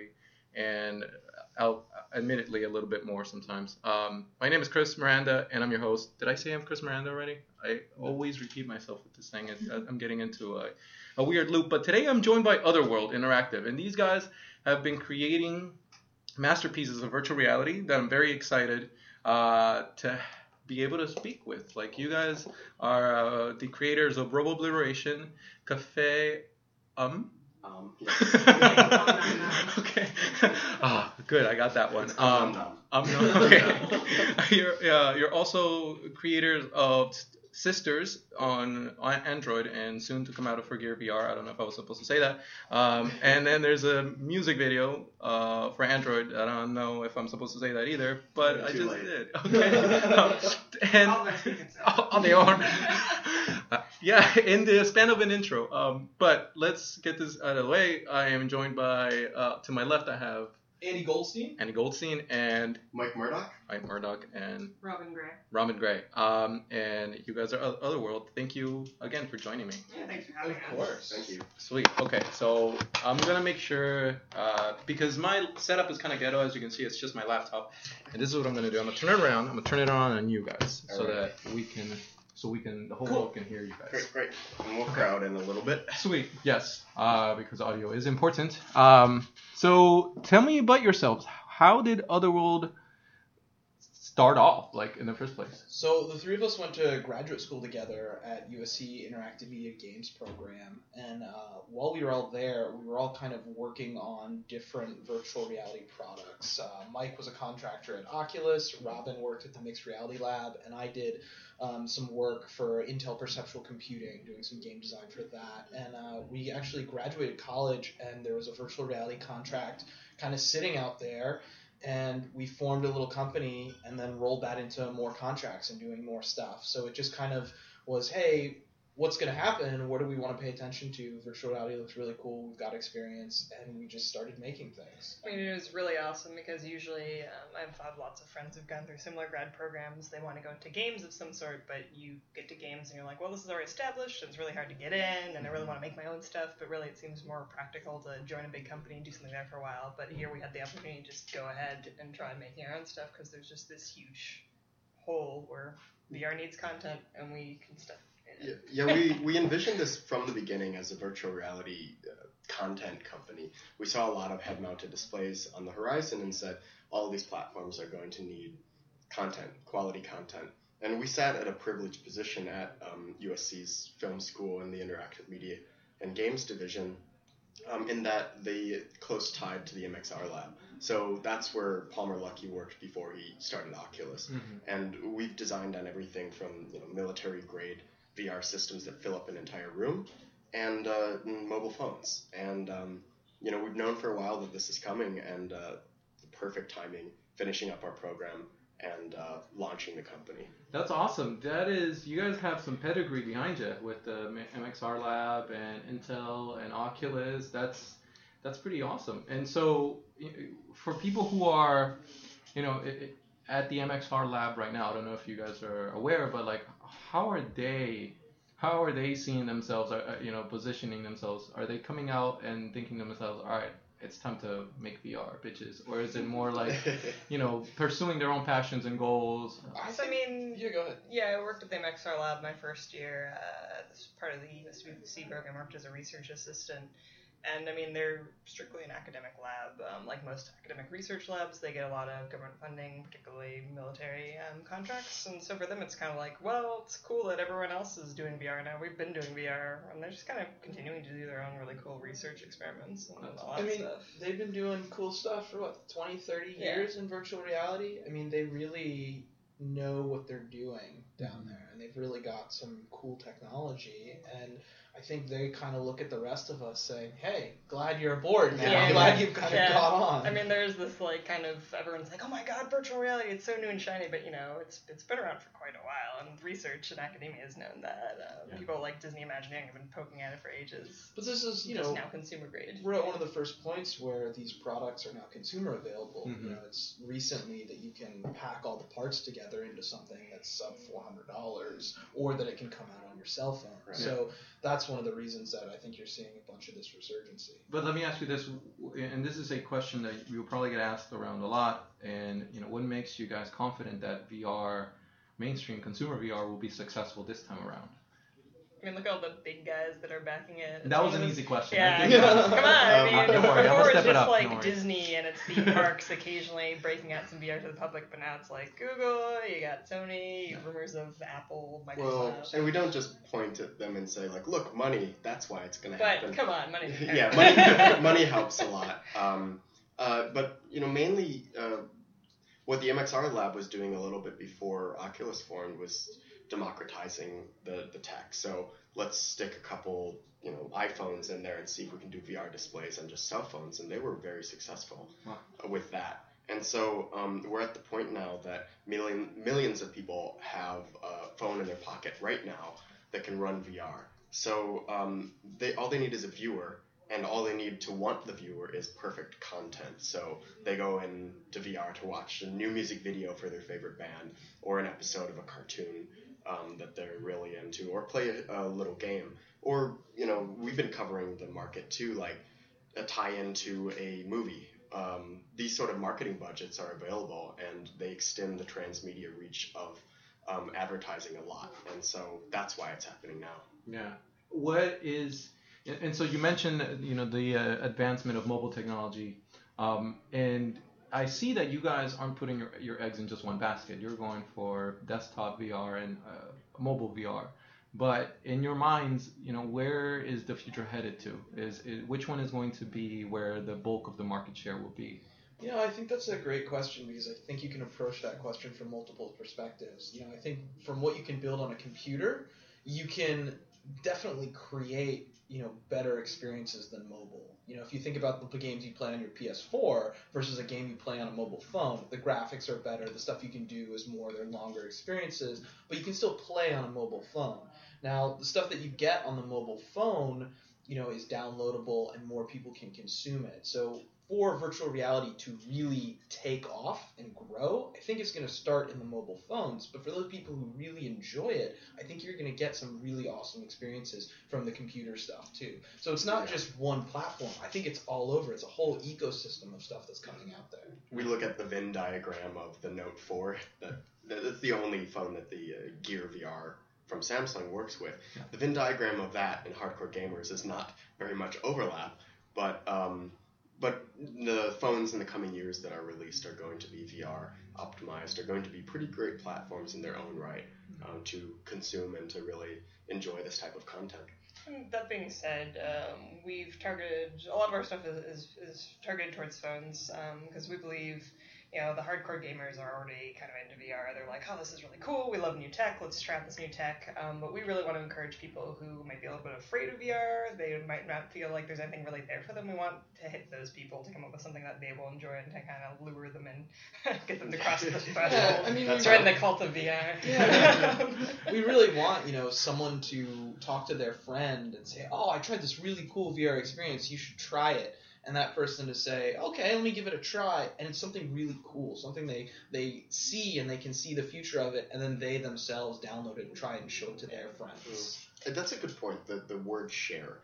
reality and I'll admittedly a little bit more sometimes. Um, my name is Chris Miranda, and I'm your host. Did I say I'm Chris Miranda already? I always repeat myself with this thing. I'm getting into a, a weird loop. But today I'm joined by Otherworld Interactive, and these guys have been creating masterpieces of virtual reality that I'm very excited uh, to be able to speak with. Like you guys are uh, the creators of Robo Obliteration, Cafe Um. Um, okay. Ah, good. I got that one. Um, um, um, no, okay. you're, uh, you're also creators of Sisters on, on Android and soon to come out of for Gear VR. I don't know if I was supposed to say that. Um, and then there's a music video uh, for Android. I don't know if I'm supposed to say that either, but Too I just late. did. Okay. Um, and on the arm. Yeah, in the span of an intro. Um, but let's get this out of the way. I am joined by, uh, to my left, I have Andy Goldstein. Andy Goldstein and Mike Murdoch. Mike Murdoch and Robin Gray. Robin Gray. Um, and you guys are O- Otherworld. Thank you again for joining me. Yeah, thanks for Of having us. course. Thank you. Sweet. Okay, so I'm gonna make sure uh, because my setup is kind of ghetto, as you can see. It's just my laptop, and this is what I'm gonna do. I'm gonna turn it around. I'm gonna turn it on on you guys, so Alright. that we can, so we can, the whole Cool. world can hear you guys. Great, great. And we'll crowd in a little bit. Sweet. Yes, uh, because audio is important. Um, so tell me about yourselves. How did Otherworld start off, like in the first place? So the three of us went to graduate school together at USC Interactive Media Games program, and uh, while we were all there, we were all kind of working on different virtual reality products. Uh, Mike was a contractor at Oculus, Robin worked at the Mixed Reality Lab, and I did um, some work for Intel Perceptual Computing, doing some game design for that. And uh, we actually graduated college, and there was a virtual reality contract kind of sitting out there and we formed a little company and then rolled that into more contracts and doing more stuff. So it just kind of was, hey, what's going to happen? What do we want to pay attention to? Virtual reality looks really cool. We've got experience, and we just started making things. I mean, it was really awesome because usually um, I've had lots of friends who've gone through similar grad programs. They want to go into games of some sort, but you get to games and you're like, well, this is already established. And it's really hard to get in, and I really want to make my own stuff. But really, it seems more practical to join a big company and do something there for a while. But here we had the opportunity to just go ahead and try making our own stuff because there's just this huge hole where VR needs content and we can stuff in Yeah, yeah we, we envisioned this from the beginning as a virtual reality uh, content company. We saw a lot of head mounted displays on the horizon and said all these platforms are going to need content, quality content. And we sat at a privileged position at um, USC's film school in the interactive media and games division, um, in that they close tied to the MXR lab. So that's where Palmer Luckey worked before he started Oculus and we've designed on everything from you know military grade VR systems that fill up an entire room, and uh, mobile phones. And um, you know we've known for a while that this is coming, and uh, the perfect timing, finishing up our program and uh, launching the company. That's awesome. That is, you guys have some pedigree behind you with the MXR Lab and Intel and Oculus. That's that's pretty awesome. And so, for people who are, you know, i i at the MXR Lab right now, I don't know if you guys are aware, but like, how are they? How are they seeing themselves? uh, uh, You know, positioning themselves? Are they coming out and thinking to themselves, all right, it's time to make VR, bitches? Or is it more like, you know, pursuing their own passions and goals? So, I mean, yeah, go ahead. Yeah, I worked at the MXR lab my first year. Uh, as part of the USC program, I worked as a research assistant. And I mean, they're strictly an academic lab. Um, like most academic research labs, they get a lot of government funding, particularly military um, contracts. And so for them, it's kind of like, well, it's cool that everyone else is doing VR now. We've been doing VR. And they're just kind of continuing to do their own really cool research experiments and all that I mean, stuff. they've been doing cool stuff for what 20, 30 Yeah. years in virtual reality. I mean, they really know what they're doing down there, and they've really got some cool technology. And I think they kind of look at the rest of us saying, "Hey, glad you're aboard, man. Yeah. I'm glad you've kind of Yeah. got on." I mean, there's this like kind of everyone's like, oh my god, virtual reality, it's so new and shiny, but you know, it's it's been around for quite a while, and research and academia has known that. Uh, Yeah. People like Disney Imagineering have been poking at it for ages. but this is, you It's know, now consumer grade. we're at one of the first points where these products are now consumer available. Mhm. You know, it's recently that you can pack all the parts together together into something that's sub four hundred dollars, or that it can come out on your cell phone. Right. So that's one of the reasons that I think you're seeing a bunch of this resurgency. But let me ask you this, and this is a question that you'll probably get asked around a lot. And you know, what makes you guys confident that VR, mainstream consumer VR, will be successful this time around? I mean, look at all the big guys that are backing it. That was Some an easy question. Yeah, I think- come on. I mean, don't worry, I'm before step it's it just up, like. Disney and its theme parks occasionally breaking out some VR to the public, but now it's like Google, you got Sony, rumors of Apple, Microsoft. Well, and we don't just point at them and say like, look, money. That's why it's going to but happen. But come on, money. yeah, money, money helps a lot. Um, uh, but you know, mainly uh, what the MXR lab was doing a little bit before Oculus formed was democratizing the, the tech. So let's stick a couple you know iPhones in there and see if we can do VR displays on just cell phones, and they were very successful Wow. with that. And so um, we're at the point now that million, millions of people have a phone in their pocket right now that can run VR. So um, they all they need is a viewer, and all they need to want the viewer is perfect content. So they go into VR to watch a new music video for their favorite band, or an episode of a cartoon um, that they're really into, or play a, a little game. Or you know, we've been covering the market too, like a tie-in to a movie. Um, these sort of marketing budgets are available, and they extend the transmedia reach of um, advertising a lot, and so that's why it's happening now. Yeah. What is and so you mentioned you know the uh, advancement of mobile technology, um, and I see that you guys aren't putting your, your eggs in just one basket. You're going for desktop VR and uh, mobile VR. But in your minds, you know, where is the future headed to? Is, is which one is going to be where the bulk of the market share will be? Yeah, I think that's a great question because I think you can approach that question from multiple perspectives. You know, I think from what you can build on a computer, you can definitely create, you know, better experiences than mobile. You know, if you think about the games you play on your PS4 versus a game you play on a mobile phone, the graphics are better, the stuff you can do is more, they're longer experiences, but you can still play on a mobile phone. Now, the stuff that you get on the mobile phone, you know, is downloadable and more people can consume it. So for virtual reality to really take off and grow, I think it's going to start in the mobile phones. But for those people who really enjoy it, I think you're going to get some really awesome experiences from the computer stuff too. So it's not Yeah. just one platform. I think it's all over. It's a whole ecosystem of stuff that's coming out there. We look at the Venn diagram of the Note 4. That that's the only phone that the uh, Gear VR from Samsung works with. The Venn diagram of that and hardcore gamers is not very much overlap, but um, but the phones in the coming years that are released are going to be VR optimized. Are going to be pretty great platforms in their own right um, to consume and to really enjoy this type of content. And That being said, um, we've targeted a lot of our stuff is, is, is targeted towards phones because we believe you know the hardcore gamers are already kind of into VR. They're like, oh, this is really cool. We love new tech. Let's try out this new tech. Um, but we really want to encourage people who might be a little bit afraid of VR. They might not feel like there's anything really there for them. We want to hit those people to come up with something that they will enjoy and to kind of lure them and get them to cross the threshold. Yeah, I mean, That's Join how- the cult of VR. Yeah. we really want you know someone to talk to their friend and say, "Oh, I tried this really cool VR experience. You should try it." And that person to say, "Okay, let me give it a try." And it's something really cool, something they they see and they can see the future of it, and then they themselves download it and try and show it to their friends. Uh, That's a good point. The the word share.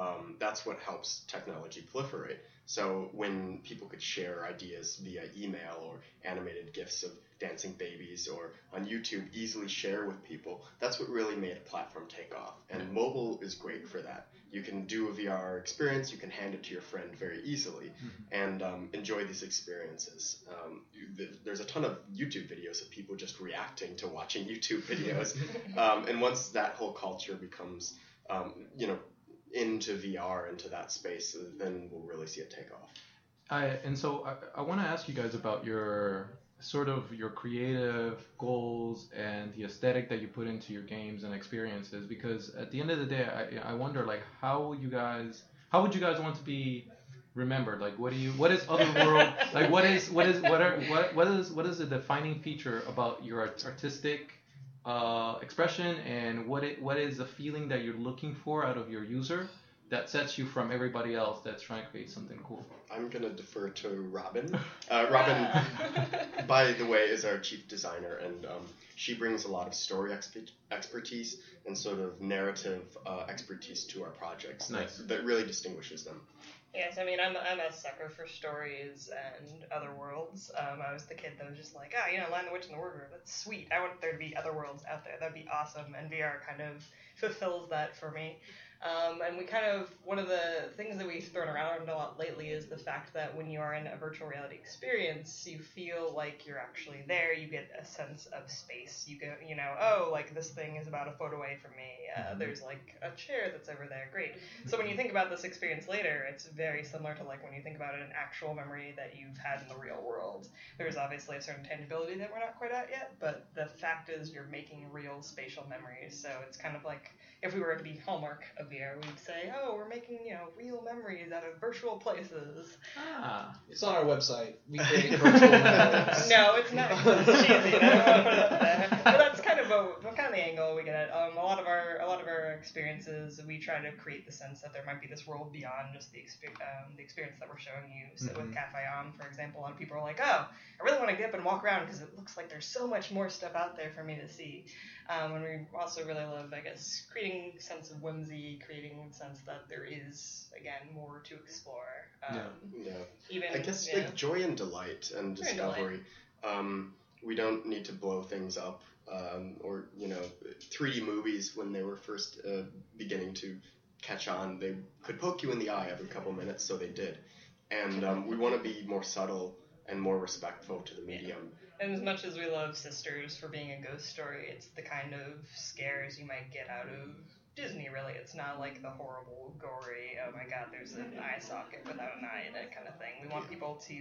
Um, that's what helps technology proliferate. So when people could share ideas via email or animated gifs of dancing babies or on YouTube easily share with people, that's what really made a platform take off. And mobile is great for that. You can do a VR experience, you can hand it to your friend very easily, and um, enjoy these experiences. Um, th- there's a ton of YouTube videos of people just reacting to watching YouTube videos um, and once that whole culture becomes, um, you know, into VR, into that space, then we'll really see it take off. I, and so I, I want to ask you guys about your sort of your creative goals and the aesthetic that you put into your games and experiences because at the end of the day I, I wonder like how you guys how would you guys want to be remembered like what do you what is otherworld like what is what is what are what what is what is the defining feature about your art- artistic uh, expression and what it what is the feeling that you're looking for out of your user that sets you from everybody else that's trying to create something cool? I'm gonna defer to Robin. Uh, Robin, by the way, is our chief designer, and um, she brings a lot of story expe- expertise and sort of narrative uh, expertise to our projects Nice. that, that really distinguishes them. Yes, I mean, I'm, I'm a sucker for stories and other worlds. Um, I was the kid that was just like, ah, you know, Lion the Witch and the Wardrobe, that's sweet. I want there to be other worlds out there. That'd be awesome. And VR kind of fulfills that for me. Um, and we kind of, one of the things that we've thrown around a lot lately is the fact that when you are in a virtual reality experience, you feel like you're actually there. You get a sense of space. You go, you know, oh, like this thing is about a foot away from me. Uh, Mhm. There's like a chair that's over there. Great. So when you think about this experience later, it's very similar to like when you think about an actual memory that you've had in the real world. There's obviously a certain tangibility that we're not quite at yet, but the fact is you're making real spatial memories. So it's kind of like if we were to be Hallmark of VR, we'd say, oh, we're making you know real memories out of virtual places. Ah, It's on our website. We create virtual memories. No, it's not. It's cheesy. I don't want to put it up there. But that's kind of a kind of the angle we get at. Um, a lot of our a lot of our experiences, we try to create the sense that there might be this world beyond just the exper- um, the experience that we're showing you. So with Mhm. Cafe On, for example, a lot of people are like, oh, I really want to get up and walk around because it looks like there's so much more stuff out there for me to see. Um, and we also really love, I guess, creating a sense of whimsy, creating a sense that there is again more to explore. Um, Yeah. Yeah. Even I guess yeah. like joy and delight and Joy and delight. discovery. Um, we don't need to blow things up, um, or you know, 3D movies when they were first uh, beginning to catch on, they could poke you in the eye every couple minutes, so they did. And um, we want to be more subtle and more respectful to the medium. And as much as we love Sisters for being a ghost story, it's the kind of scares you might get out of Disney, really. It's not like the horrible, gory, oh my god, there's an eye socket without an eye in it kind of thing. We want people to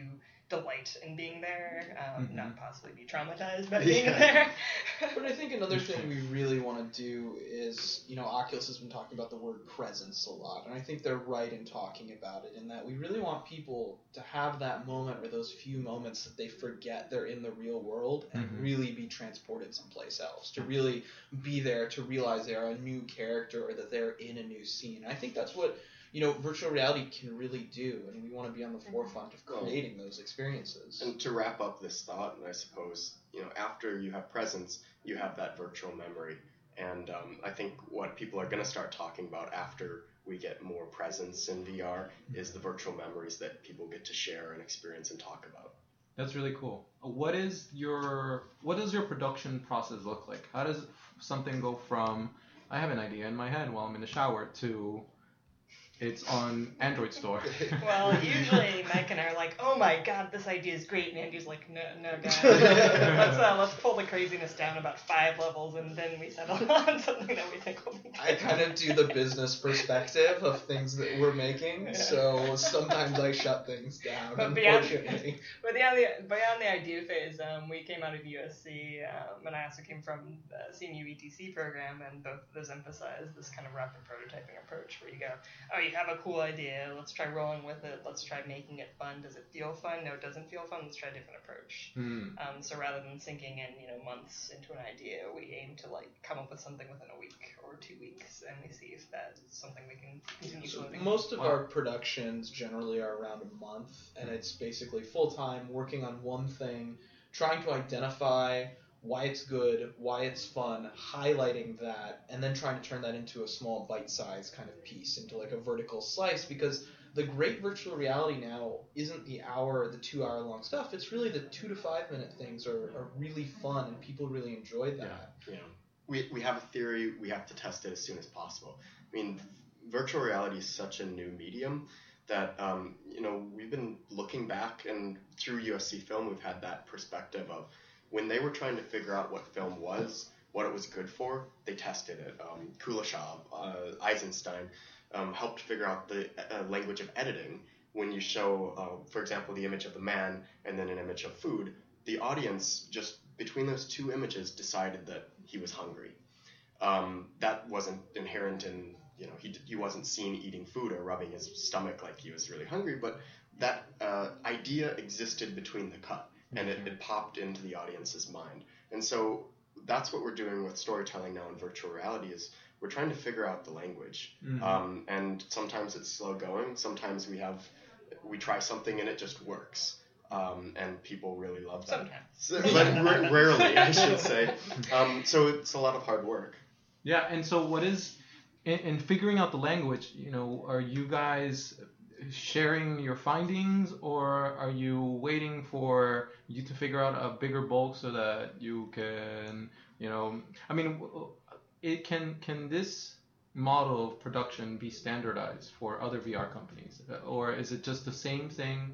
delight in being there, um, Mhm. not possibly be traumatized by being Yeah. there. But I think another thing we really want to do is, you know, Oculus has been talking about the word presence a lot, and I think they're right in talking about it in that we really want people to have that moment or those few moments that they forget they're in the real world and Mhm. really be transported someplace else, to really be there to realize they are a new character or that they're in a new scene. I think that's what you know virtual reality can really do, and we want to be on the forefront of Well, creating those experiences. And to wrap up this thought, and I suppose you know, after you have presence, you have that virtual memory. And um, I think what people are going to start talking about after we get more presence in VR is the virtual memories that people get to share and experience and talk about. that's really cool. What is your what does your production process look like? How does something go from I have an idea in my head while I'm in the shower to it's on Android store? well, usually Mike and I are like, oh my god, this idea is great, and Andrew's like, no, no, guys. let's, uh, let's pull the craziness down about five levels, and then we settle on something that we think will be I kind of do the business perspective of things that we're making, Yeah. so sometimes I shut things down. But beyond- unfortunately, But beyond the beyond the idea phase, um, we came out of USC, um, and I also came from the CMU ETC program, and both of those emphasize this kind of rapid prototyping approach, where you go, oh, you have a cool idea, let's try rolling with it, let's try making it fun. Does it feel fun? No, it doesn't feel fun. Let's try a different approach. Hmm. Um, so rather than sinking in, you know, months into an idea, we aim to like come up with something within a week or two weeks, and we see if that's something we can continue So floating. most of Wow. our productions generally are around a month, and it's basically full time working on one thing, trying to identify why it's good, why it's fun, highlighting that, and then trying to turn that into a small bite sized kind of piece, into like a vertical slice, because the great virtual reality now isn't the hour, the two hour long stuff. It's really the two to five minute things are, are really fun, and people really enjoy that. You know, we, we have a theory, we have to test it as soon as possible. I mean, virtual reality is such a new medium that um, you know we've been looking back and through USC Film we've had that perspective of when they were trying to figure out what film was, what it was good for, they tested it. Um, Kuleshov, uh, Eisenstein um, helped figure out the uh, language of editing. When you show, uh, for example, the image of the man and then an image of food, the audience just between those two images decided that he was hungry. Um, that wasn't inherent in you know he, he wasn't seen eating food or rubbing his stomach like he was really hungry, but that uh, idea existed between the cut and it, it popped into the audience's mind. And so that's what we're doing with storytelling now in virtual reality is we're trying to figure out the language. Mhm. Um, and sometimes it's slow going. Sometimes we have we try something and it just works. Um, and people really love that. Sometimes. But ra- rarely, I should say. Um, so it's a lot of hard work. Yeah, and so what is in, in figuring out the language? You know, are you guys sharing your findings, or are you waiting for you to figure out a bigger bulk so that you can, you know, I mean, it can can this model of production be standardized for other VR companies, Uh, or is it just the same thing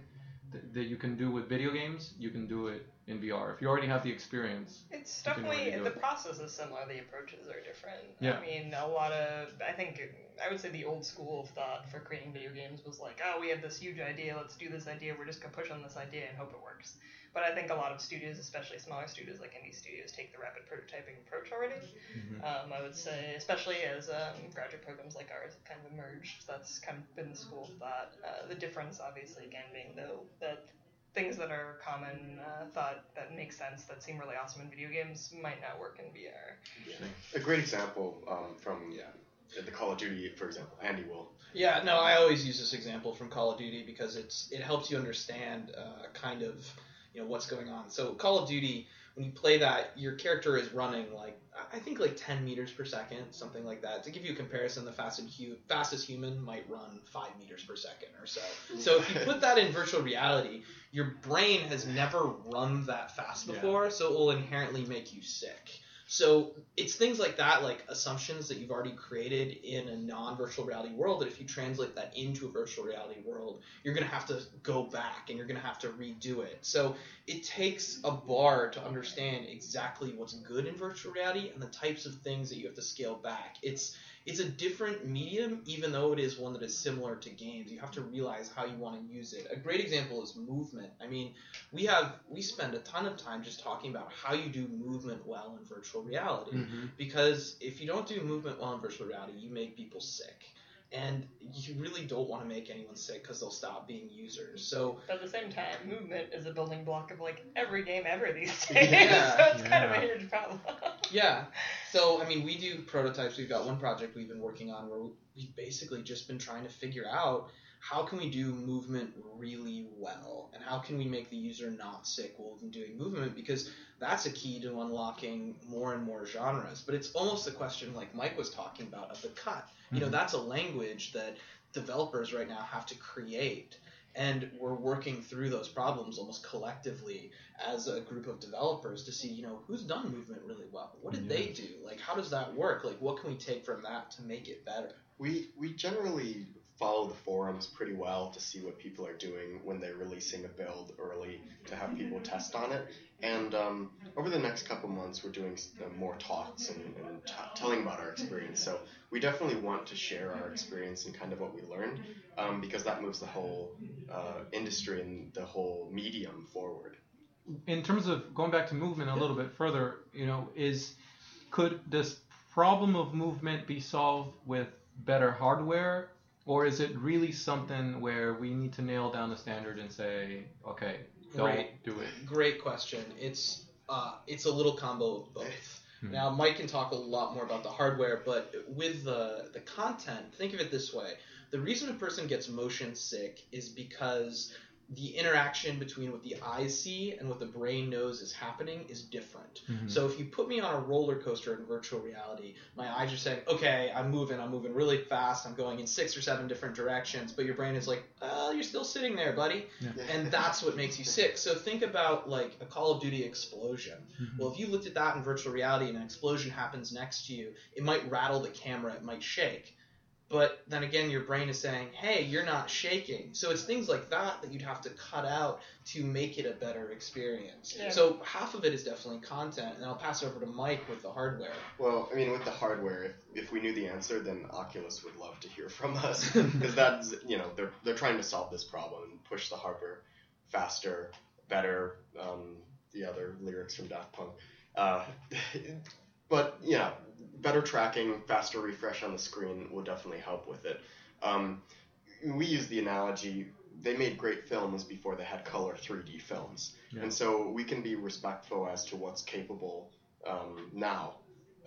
that, that you can do with video games? You can do it in VR if you already have the experience. It's definitely the it. process is similar. The approaches are different. Yeah. I mean, a lot of I think I would say the old school of thought for creating video games was like, oh, we have this huge idea. Let's do this idea. We're just gonna push on this idea and hope it works. But I think a lot of studios, especially smaller studios like indie studios, take the rapid prototyping approach already. Mhm. Um, I would say, especially as um, graduate programs like ours have kind of emerged, that's kind of been the school of thought. Uh, the difference, obviously, again, being though that things that are common uh, thought that make sense, that seem really awesome in video games, might not work in VR. A great example um, from Yeah. the Call of Duty, for example. Andy will. Yeah, no, I always use this example from Call of Duty because it's it helps you understand uh, kind of you know what's going on. So Call of Duty, when you play that, your character is running like I think like 10 meters per second, something like that. To give you a comparison, the fastest hu- fastest human might run five meters per second or so. So if you put that in virtual reality, your brain has never run that fast Yeah. before, so it will inherently make you sick. So it's things like that, like assumptions that you've already created in a non-virtual reality world. That if you translate that into a virtual reality world, you're gonna have to go back and you're gonna have to redo it. So it takes a bar to understand exactly what's good in virtual reality and the types of things that you have to scale back. It's it's a different medium, even though it is one that is similar to games. You have to realize how you want to use it. A great example is movement. I mean, we have we spend a ton of time just talking about how you do movement well in virtual reality Mhm. because if you don't do movement well in virtual reality, you make people sick. And you really don't want to make anyone sick because they'll stop being users. So But at the same time, movement is a building block of like every game ever these days. Yeah. so it's kind of a huge problem. Yeah. So, I mean, we do prototypes. We've got one project we've been working on where we've basically just been trying to figure out how can we do movement really well and how can we make the user not sick while doing movement because that's a key to unlocking more and more genres. But it's almost a question like Mike was talking about of the cut. You know, Mhm. that's a language that developers right now have to create. And we're working through those problems almost collectively as a group of developers to see, you know, who's done movement really well. What did they do? Like, how does that work? Like, what can we take from that to make it better? We we generally follow the forums pretty well to see what people are doing when they're releasing a build early to have people test on it. And um, over the next couple months, we're doing uh, more talks and, and t- telling about our experience. So we definitely want to share our experience and kind of what we learned um, because that moves the whole uh, industry and the whole medium forward. in terms of going back to movement a little bit further, you know, is could this problem of movement be solved with better hardware, or is it really something where we need to nail down the standard and say, okay, don't Right. do it? Great question. It's uh, it's a little combo of both. Hmm. Now, Mike can talk a lot more about the hardware, but with the the content, think of it this way: the reason a person gets motion sick is because the interaction between what the eyes see and what the brain knows is happening is different. Mhm. So if you put me on a roller coaster in virtual reality, my eyes are saying, "Okay, I'm moving. I'm moving really fast. I'm going in six or seven different directions." But your brain is like, "Oh, you're still sitting there, buddy." and that's what makes you sick. So think about like a Call of Duty explosion. Mhm. Well, if you looked at that in virtual reality and an explosion happens next to you, it might rattle the camera, it might shake. But then again, your brain is saying, "Hey, you're not shaking." So it's things like that that you'd have to cut out to make it a better experience. Yeah. So half of it is definitely content, and I'll pass over to Mike with the hardware. Well, I mean, with the hardware, if, if we knew the answer, then Oculus would love to hear from us because that's you know they're they're trying to solve this problem and push the hardware faster, better. Um, the other lyrics from Daft Punk, uh, but yeah, better tracking, faster refresh on the screen will definitely help with it. Um, we use the analogy. They made great films before they had color 3D films, Yeah. and so we can be respectful as to what's capable um, now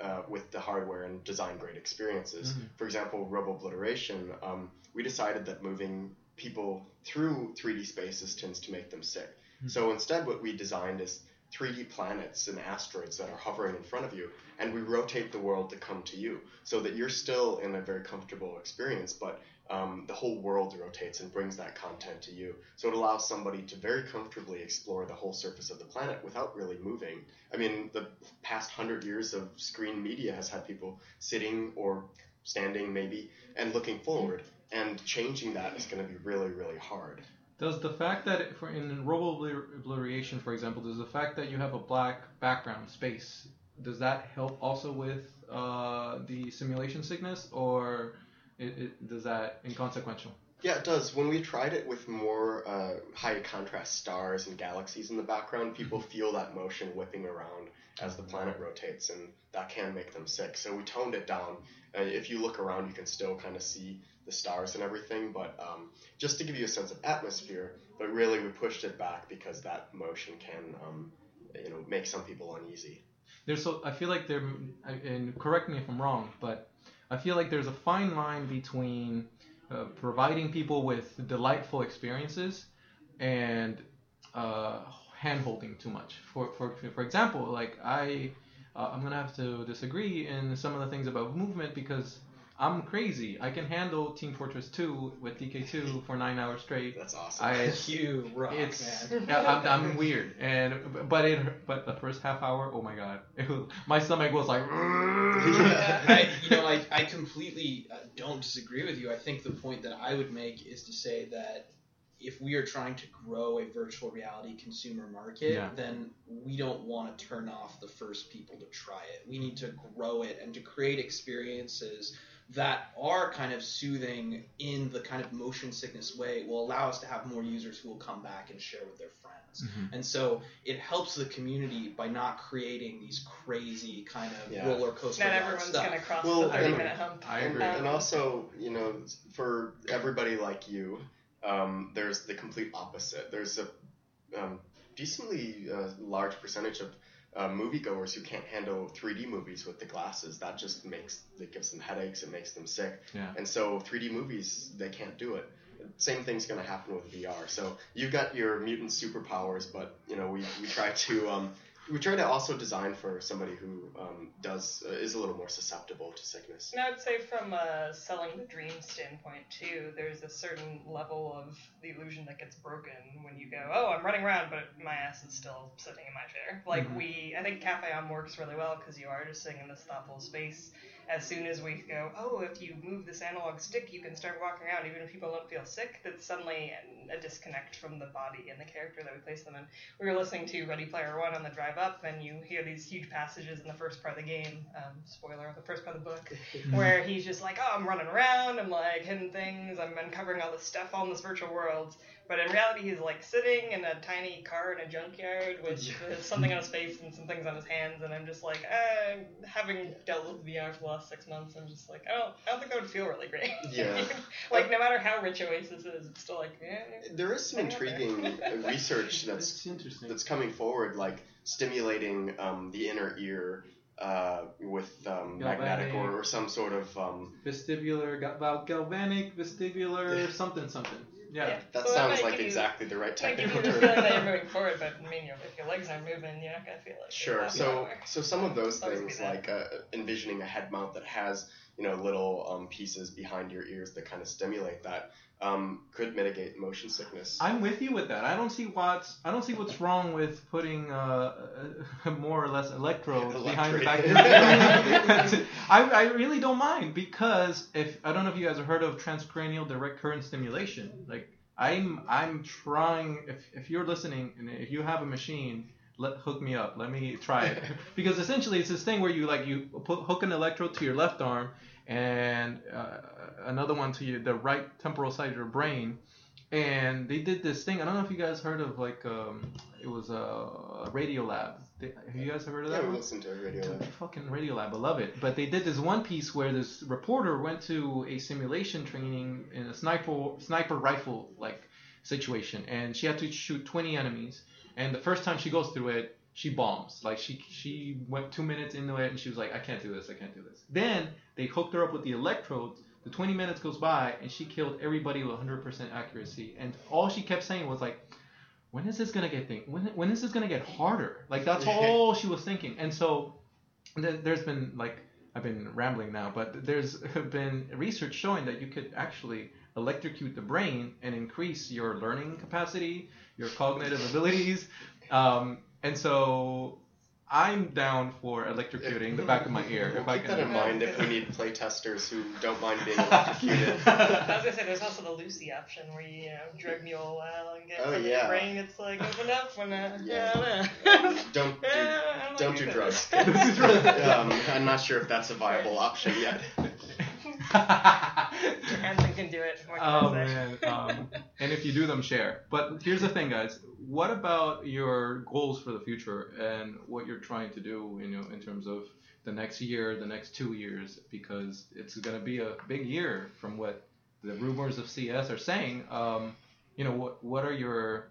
uh, with the hardware and design great experiences. Mhm. For example, Robo Obliteration, um, we decided that moving people through 3D spaces tends to make them sick. Mhm. So instead, what we designed is 3D planets and asteroids that are hovering in front of you, and we rotate the world to come to you so that you're still in a very comfortable experience, but um, the whole world rotates and brings that content to you. So it allows somebody to very comfortably explore the whole surface of the planet without really moving. I mean, the past hundred years of screen media has had people sitting or standing maybe and looking forward, and changing that is going to be really, really hard. Does the fact that for in robo obliteration, for example, does the fact that you have a black background space does that help also with uh, the simulation sickness, or it, it, does that inconsequential? Yeah, it does. When we tried it with more uh, high contrast stars and galaxies in the background, people feel that motion whipping around as the planet rotates, and that can make them sick. So we toned it down. Uh, if you look around, you can still kind of see the stars and everything, but um, just to give you a sense of atmosphere. But really, we pushed it back because that motion can, um, you know, make some people uneasy. There's so I feel like there, and correct me if I'm wrong, but I feel like there's a fine line between uh, providing people with delightful experiences and uh, hand-holding too much. For, for, for example, like I, uh, I'm gonna have to disagree in some of the things about movement because I'm crazy. I can handle Team Fortress 2 with DK2 for nine hours straight. That's awesome. I, You rock, it's man. yeah, I'm, I'm weird, and but it but the first half hour, oh my god, was, my stomach was like. I, you know, I, I completely uh, don't disagree with you. I think the point that I would make is to say that if we are trying to grow a virtual reality consumer market, Yeah. then we don't want to turn off the first people to try it. We need to grow it and to create experiences that are kind of soothing in the kind of motion sickness way will allow us to have more users who will come back and share with their friends. Mhm. And so it helps the community by not creating these crazy kind of Yeah. roller coaster Not everyone's stuff. gonna cross Well, the 30 and- minute hump. I agree. And, and also, you know, for everybody like you, um, there's the complete opposite. There's a um, decently uh, large percentage of uh, moviegoers who can't handle 3D movies with the glasses. That just makes it gives them headaches. It makes them sick. Yeah. And so 3D movies, they can't do it. Same thing's going to happen with VR. So you've got your mutant superpowers, but you know we, we try to um, we try to also design for somebody who um, does uh, is a little more susceptible to sickness. And I would say from a selling the dream standpoint too, there's a certain level of the illusion that gets broken when you go, oh, I'm running around, but my ass is still sitting in my chair. Like Mhm. we, I think Cafe On works really well because you are just sitting in this thoughtful space. As soon as we go, oh, if you move this analog stick, you can start walking around, even if people don't feel sick. That's suddenly a disconnect from the body and the character that we place them in. We were listening to Ready Player One on the drive up, and you hear these huge passages in the first part of the game. Um, spoiler: the first part of the book where he's just like, oh, I'm running around, I'm like hitting things, I'm uncovering all this stuff all in this virtual world. But in reality, he's like sitting in a tiny car in a junkyard with Yeah. something on his face and some things on his hands, and I'm just like, uh, having dealt with VR for the last six months, I'm just like, I don't, I don't think that would feel really great. Yeah. like no matter how rich Oasis is, it's still like, eh. There is some Hang out there. intriguing research that's That's interesting. that's coming forward, like stimulating um, the inner ear uh, with um, magnetic or, or some sort of. Um, vestibular, ga- galvanic, vestibular, something, something. Yeah. that So sounds like give you- exactly the right might give technical you the that term. you're moving forward, but I mean, your- if your legs aren't moving, you're not gonna feel it. Sure. So, nowhere. so some of those Always be things, like uh, envisioning a head mount that has you know little um, pieces behind your ears that kind of stimulate that, um, could mitigate motion sickness. I'm with you with that. I don't see what's I don't see what's wrong with putting uh, more or less electrodes behind the back of I, I really don't mind because if I don't know if you guys have heard of transcranial direct current stimulation. Like I'm I'm trying if if you're listening and if you have a machine let hook me up let me try it because essentially it's this thing where you like you put hook an electrode to your left arm and uh, another one to your, the right temporal side of your brain and they did this thing i don't know if you guys heard of like um, it was a radio lab They- have you guys heard of that yeah, we one? listen to radio. Dude, fucking Radio Lab, I love it. But they did this one piece where this reporter went to a simulation training in a sniper sniper rifle like situation, and she had to shoot 20 enemies. And the first time she goes through it, she bombs. Like she she went two minutes into it and she was like, I can't do this, I can't do this. Then they hooked her up with the electrodes. The 20 minutes goes by and she killed everybody with 100% accuracy. And all she kept saying was like, when is this gonna get thing? When when is this gonna get harder? Like that's all she was thinking. And so th- there's been like I've been rambling now, but there's been research showing that you could actually electrocute the brain and increase your learning capacity, your cognitive abilities. Um, and so I'm down for electrocuting the back of my ear. We'll if I keep that in mind if we need playtesters who don't mind being electrocuted. I was gonna say there's also the Lucy option where you, you know drug mule well and get Oh, something in yeah. your brain. It's like open up when uh, Yeah. yeah. I don't. Don't do, Yeah, I don't don't like do that. drugs. Don't do drugs. um, I'm not sure if that's a viable option yet. Hanson can do it. Oh man! Um, and if you do them, share. But here's the thing, guys. What about your goals for the future and what you're trying to do? You know, in terms of the next year, the next two years, because it's going to be a big year from what the rumors of CES are saying. Um, you know, what what are your?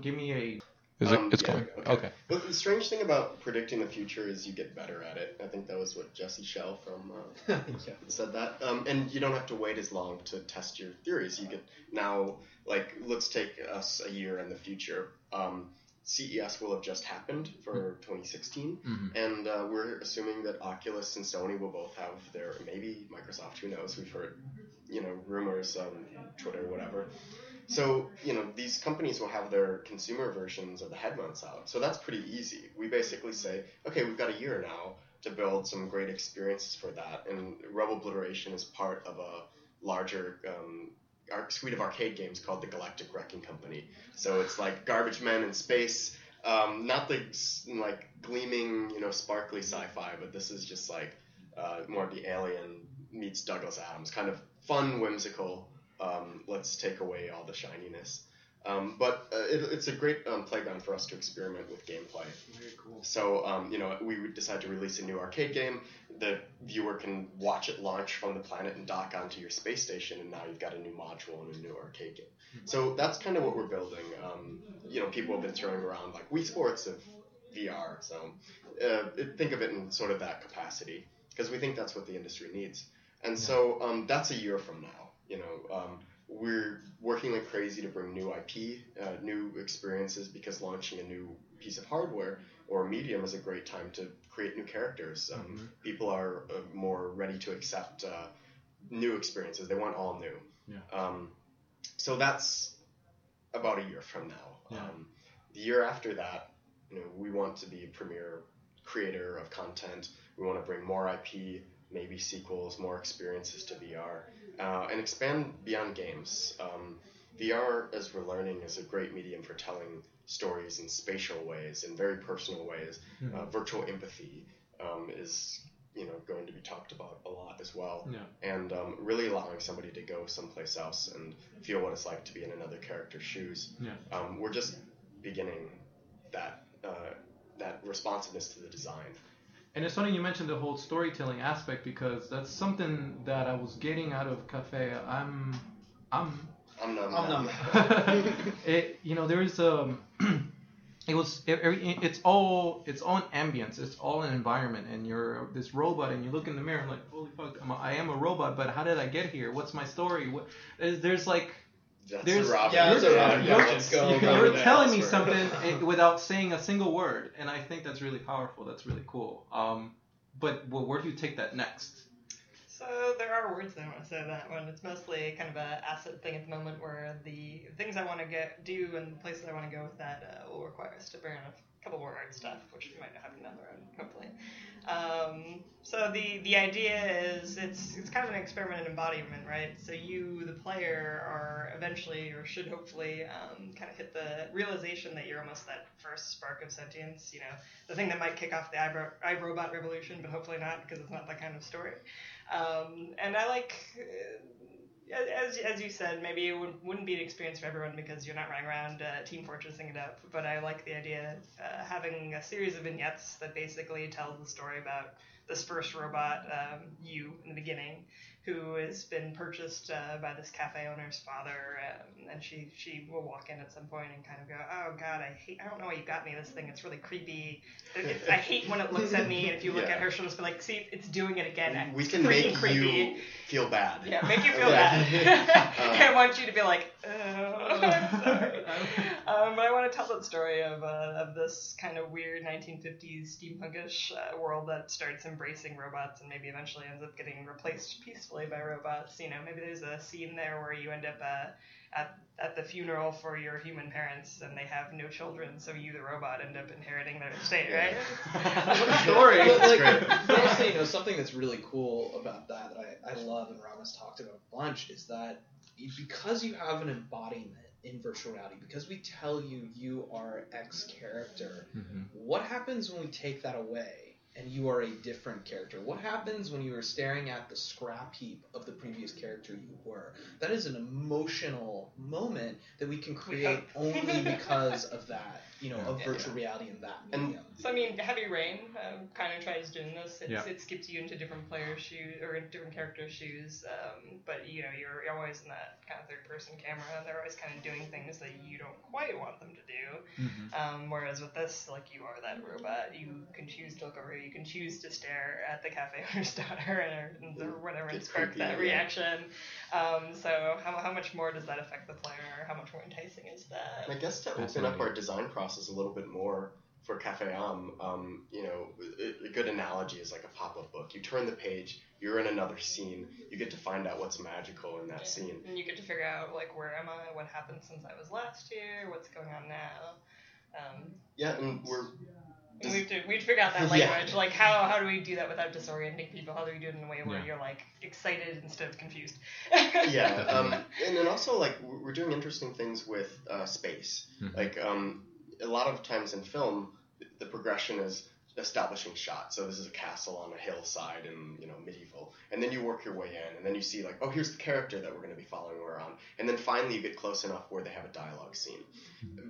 Give me a. Is Um, it? It's yeah, going. okay. Okay. But the strange thing about predicting the future is you get better at it. I think that was what Jesse Schell from uh, yeah. said that. Um, and you don't have to wait as long to test your theories. You could now, like, let's take us a year in the future. Um, CES will have just happened for 2016, Mhm. and uh, we're assuming that Oculus and Sony will both have their, maybe Microsoft, who knows? We've heard, you know, rumors on Twitter, whatever. So, you know, these companies will have their consumer versions of the head mounts out. So that's pretty easy. We basically say, okay, we've got a year now to build some great experiences for that. And Robo Obliteration is part of a larger um, suite of arcade games called the Galactic Wrecking Company. So it's like garbage men in space. Um, not the like gleaming, you know, sparkly sci-fi, but this is just like uh, more of the alien meets Douglas Adams, kind of fun, whimsical. Um, let's take away all the shininess. Um, but uh, it, it's a great um, playground for us to experiment with gameplay. Very cool. So, um, you know, we would decide to release a new arcade game. The viewer can watch it launch from the planet and dock onto your space station, and now you've got a new module and a new arcade game. So that's kind of what we're building. Um, you know, people have been throwing around like Wii Sports of VR. So uh, it- think of it in sort of that capacity because we think that's what the industry needs. And so um, that's a year from now. You know, um, we're working like crazy to bring new IP, uh, new experiences because launching a new piece of hardware or medium is a great time to create new characters. Um, People are uh, more ready to accept uh, new experiences. They want all new. Yeah. Um, so that's about a year from now. Yeah. Um, the year after that, you know, we want to be a premier creator of content. We want to bring more IP, maybe sequels, more experiences to VR, uh, and expand beyond games. Um, VR, as we're learning, is a great medium for telling stories in spatial ways, in very personal ways. Mhm. Uh, virtual empathy um, is, you know, going to be talked about a lot as well Yeah. and um, really allowing somebody to go someplace else and feel what it's like to be in another character's shoes. Yeah. Um, we're just beginning that uh, that responsiveness to the design. And it's funny you mentioned the whole storytelling aspect because that's something that I was getting out of Cafe. I'm, I'm I'm not. I'm not- it, you know, there is um, it was it, every- it's all it's all an ambience, it's all an environment, and you're this robot, and you look in the mirror, and like, holy fuck, I'm a, I am a robot, but how did I get here? What's my story? What, there's, there's like That's There's- a Robin. yeah, you're, that's a Robin. yeah, you're- let's Go you're- that telling me something eh, without saying a single word, and I think that's really powerful. That's really cool. Um, but well, where do you take that next? So there are words that I want to say that one. It's mostly kind of a asset thing at the moment where the things I want to get do and the places I want to go with that uh, will require us to bring on a couple more art stuff, which we might happen down the road, hopefully. Um, so the the idea is it's it's kind of an experiment in embodiment, right? So you, the player, are eventually or should hopefully um, kind of hit the realization that you're almost that first spark of sentience. You know, the thing that might kick off the iRobot revolution, but hopefully not because it's not that kind of story. Um, and I like, as, as you said, maybe it would, wouldn't be an experience for everyone because you're not running around uh, Team Fortressing it up. But I like the idea of uh, having a series of vignettes that basically tell the story about this first robot, um, you, in the beginning, who has been purchased uh, by this cafe owner's father, um, and she she will walk in at some point and kind of go, "Oh God, I hate. I don't know why you got me this thing. It's really creepy. It, it, I hate when it looks at me. And if you look Yeah. at her, she'll just be like, "See, it's doing it again. we It's can make creepy." you feel bad. Yeah, make you feel Yeah. bad. Uh, I want you to be like, oh, I'm sorry. Um, but I want to tell that story of, uh, of this kind of weird 1950s steampunkish uh, world that starts embracing robots and maybe eventually ends up getting replaced peacefully by robots. You know, maybe there's a scene there where you end up uh, at, at the funeral for your human parents and they have no children, so you, the robot, end up inheriting their estate, right? What a story. That's But, like, great. but honestly, you know, something that's really cool about that that I, I love and Ram has talked about a bunch is that because you have an embodiment in virtual reality, because we tell you you are X character, Mhm. what happens when we take that away and you are a different character? What happens when you are staring at the scrap heap of the previous character you were? That is an emotional moment that we can create only because of that, you know, of Yeah. virtual reality in that And- So I mean, Heavy Rain um, kind of tries doing this. It's, Yeah. It skips you into different players' shoes or different characters' shoes, um, but you know you're, you're always in that kind of third-person camera. and They're always kind of doing things that you don't quite want them to do. Mhm. Um, whereas with this, like you are that robot, you can choose to look over, you can choose to stare at the cafe owner's daughter or, or whatever and It's spark that reaction. Um, so how, how much more does that affect the player? How much more enticing is that? And I guess to open up our design process a little bit more for Cafe Âme, um, you know, a, a good analogy is like a pop-up book. You turn the page, you're in another scene. You get to find out what's magical in that Yeah. scene. And you get to figure out like where am I, what happened since I was last here, what's going on now. Um, Yeah, and we're and we have to we have to figure out that Yeah. language. Like how how do we do that without disorienting people? How do we do it in a way where Yeah. you're like excited instead of confused? yeah, um, and then also like we're we're doing interesting things with uh, space. Mhm. Like um, a lot of times in film, the progression is establishing shots. So this is a castle on a hillside and you know medieval, and then you work your way in, and then you see like oh here's the character that we're going to be following around, and then finally you get close enough where they have a dialogue scene.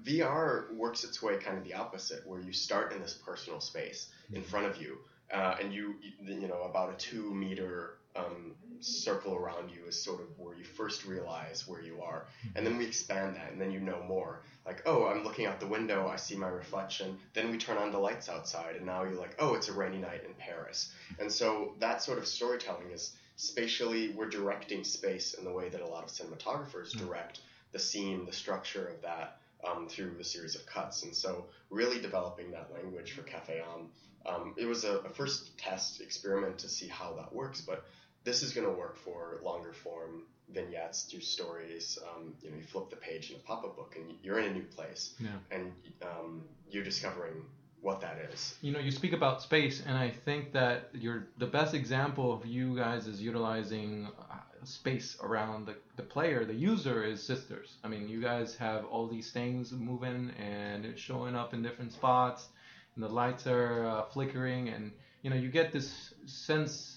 VR works its way kind of the opposite, where you start in this personal space in front of you, uh, and you you know about a two meter um, circle around you is sort of where you first realize where you are, and then we expand that, and then you know more. Like oh, I'm looking out the window, I see my reflection. Then we turn on the lights outside, and now you're like oh, it's a rainy night in Paris. And so that sort of storytelling is spatially we're directing space in the way that a lot of cinematographers Mm. direct the scene, the structure of that um, through a series of cuts. And so, really developing that language for Cafe Âme. Um, it was a, a first test experiment to see how that works, but this is going to work for longer form vignettes, do stories. Um, you know, you flip the page in a pop-up book, and you're in a new place, Yeah. and um, you're discovering what that is. You know, you speak about space, and I think that you're the best example of you guys is utilizing uh, space around the, the player. The user is sisters. I mean, you guys have all these things moving and it's showing up in different spots, and the lights are uh, flickering, and you know, you get this sense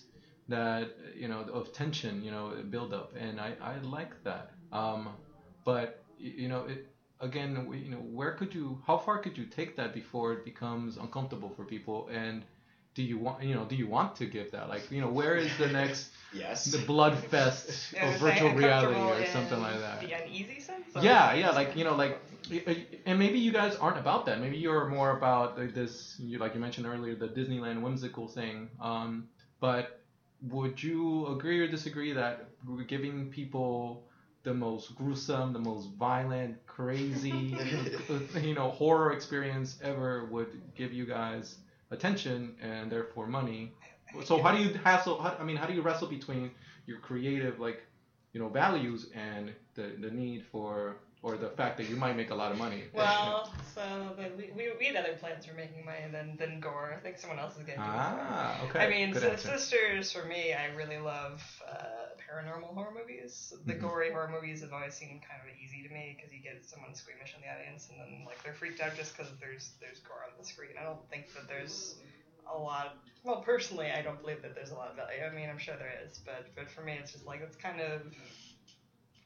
that you know of tension, you know, build up, and I, I like that. Um, but you know, it again, you know, where could you, how far could you take that before it becomes uncomfortable for people? And do you want, you know, do you want to give that? Like, you know, where is the next, Yes. the blood fest Yeah, of virtual reality or something like that? The uneasy sense. Yeah, yeah, like you know, like, y- y- and maybe you guys aren't about that. Maybe you're more about like this, you like you mentioned earlier, the Disneyland whimsical thing. Um, but would you agree or disagree that we're giving people the most gruesome, the most violent, crazy, you know, horror experience ever would give you guys attention and therefore money? So how do you hassle? How, I mean, how do you wrestle between your creative like you know values and the the need for or the fact that you might make a lot of money? Well, so the, we, we, we had other plans for making money than, than gore. I think someone else is getting ah, okay. I mean, so. Sisters for me, I really love uh, paranormal horror movies. The Mhm. gory horror movies have always seemed kind of easy to me because you get someone squeamish in the audience, and then like they're freaked out just because there's there's gore on the screen. I don't think that there's a lot. Well, personally, I don't believe that there's a lot of value. I mean, I'm sure there is, but but for me, it's just like it's kind of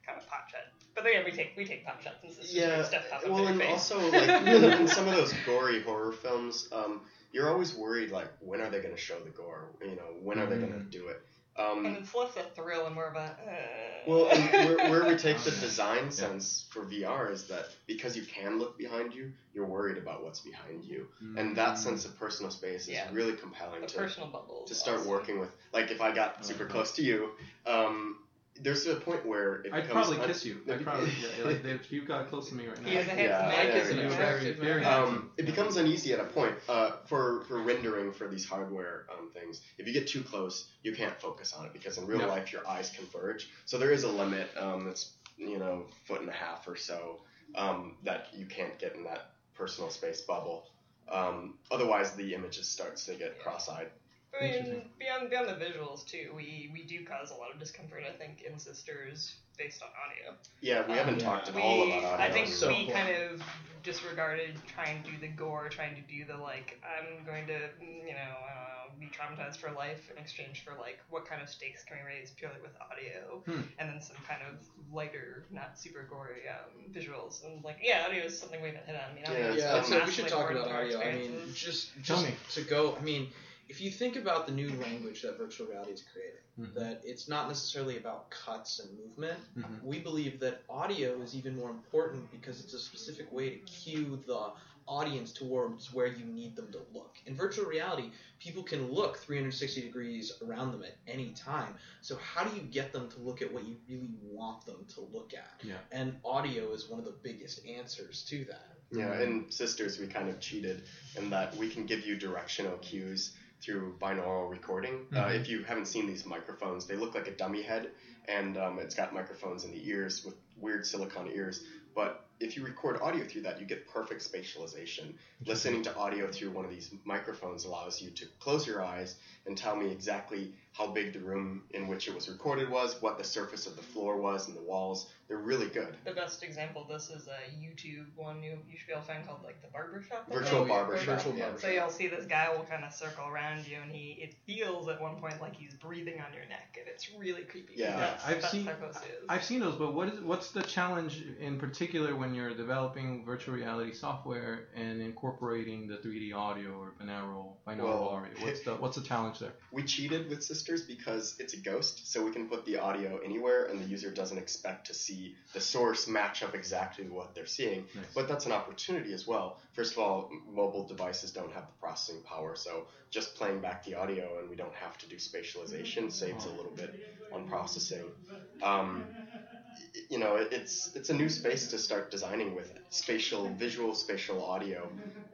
kind of pot shot. But then yeah, we take we take pot shots and sisters Yeah, stuff pop up well, in and face. also like in, in some of those gory horror films, um, you're always worried like when are they going to show the gore? You know, when are they going to Mhm. do it? and Um, it's less a thrill and more of a. Uh, well, and where, where we take the design sense for VR is that because you can look behind you, you're worried about what's behind you, and that sense of personal space is Yeah. really compelling the to personal bubbles. to start awesome. working with. Like if I got super Uh-huh. close to you, um, there's a point where it I'd becomes probably un- kiss you. I'd probably, yeah, like, if you got close to me right now. He is a handsome Yeah, man. I kiss Very, him. very, Very, very um, it becomes uneasy at a point uh, for for rendering for these hardware um, things. If you get too close, you can't focus on it because in real No. life your eyes converge. So there is a limit. Um, that's you know foot and a half or so um, that you can't get in that personal space bubble. Um, otherwise, the images starts to get cross-eyed. I mean, beyond beyond the visuals too, we we do cause a lot of discomfort. I think in sisters based on audio. Yeah, we Um, haven't yeah. talked at we, all about audio. I think So we cool. kind of disregarded trying to do the gore, trying to do the like I'm going to you know uh, be traumatized for life in exchange for like what kind of stakes can we raise purely with audio, Hmm. and then some kind of lighter, not super gory um, visuals. And like yeah, audio is something we haven't hit on. I mean, Yeah, Yeah, I'd we should talk about audio. I mean, experiences. just Tell just me. to go. I mean, if you think about the new language that virtual reality is creating, Mhm. that it's not necessarily about cuts and movement. Mhm. We believe that audio is even more important because it's a specific way to cue the audience towards where you need them to look. In virtual reality, people can look 360 degrees around them at any time. So how do you get them to look at what you really want them to look at? Yeah. And audio is one of the biggest answers to that. Yeah, in Sisters, we kind of cheated in that we can give you directional cues through binaural recording. Uh, Mhm. if you haven't seen these microphones, they look like a dummy head, and um, it's got microphones in the ears with weird silicone ears. But if you record audio through that, you get perfect spatialization. Listening to audio through one of these microphones allows you to close your eyes and tell me exactly how big the room in which it was recorded was, what the surface of the floor was, and the walls. They're really good. The best example of this is a YouTube one you, you should be able to find called like the barbershop. I Virtual think. barber Or- shop. Virtual yeah. barber So you'll see this guy will kind of circle around you, and he it feels at one point like he's breathing on your neck, and it's really creepy. Yeah. that's, I've that's seen- how close it is. I've seen those, but what is what's the challenge in particular when you're developing virtual reality software and incorporating the 3D audio or binaural binaural Well, audio? What's the what's the challenge there? We cheated with Sisters because it's a ghost, so we can put the audio anywhere, and the user doesn't expect to see the source match up exactly to what they're seeing. Nice. But that's an opportunity as well. First of all, mobile devices don't have the processing power, so just playing back the audio and we don't have to do spatialization saves a little bit on processing. Um, y- you know, it's it's a new space to start designing with spatial, visual, spatial audio.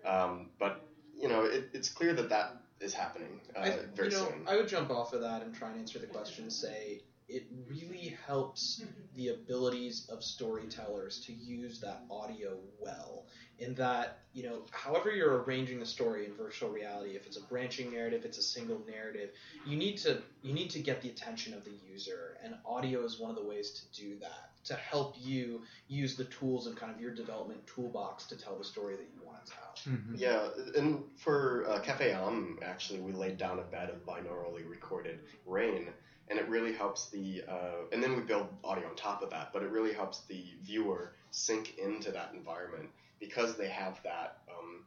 Um, but you know, it, it's clear that that is happening uh, I, very you know, soon. I would jump off of that and try and answer the question say it really helps the abilities of storytellers to use that audio well. In that, you know, however you're arranging the story in virtual reality, if it's a branching narrative, it's a single narrative, you need to you need to get the attention of the user, and audio is one of the ways to do that to help you use the tools and kind of your development toolbox to tell the story that you want to tell. Mm-hmm. Yeah, and for uh, Cafe Âme, actually, we laid down a bed of binaurally recorded rain, and it really helps the. Uh, and then we build audio on top of that, but it really helps the viewer sink into that environment because they have that um,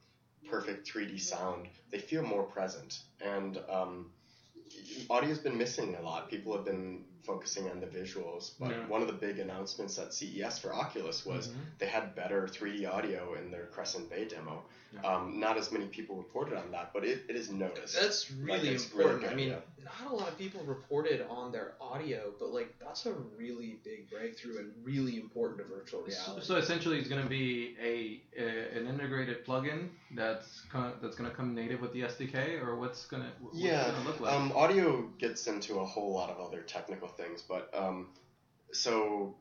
perfect 3D sound. They feel more present, and um, audio's been missing a lot. People have been focusing on the visuals, but Yeah. one of the big announcements at CES for Oculus was Mm-hmm. they had better 3D audio in their Crescent Bay demo. Yeah. Um, not as many people reported on that, but it, it is noticed. That's really it's really important. I mean, yeah. not a lot of people reported on their audio, but like that's a really big breakthrough and really important to virtual reality. so essentially, it's going to be a, a an integrated plugin that's co- that's going to come native with the SDK, or what's going to what's Yeah, going to look like? Um, audio gets into a whole lot of other technical things, but um, so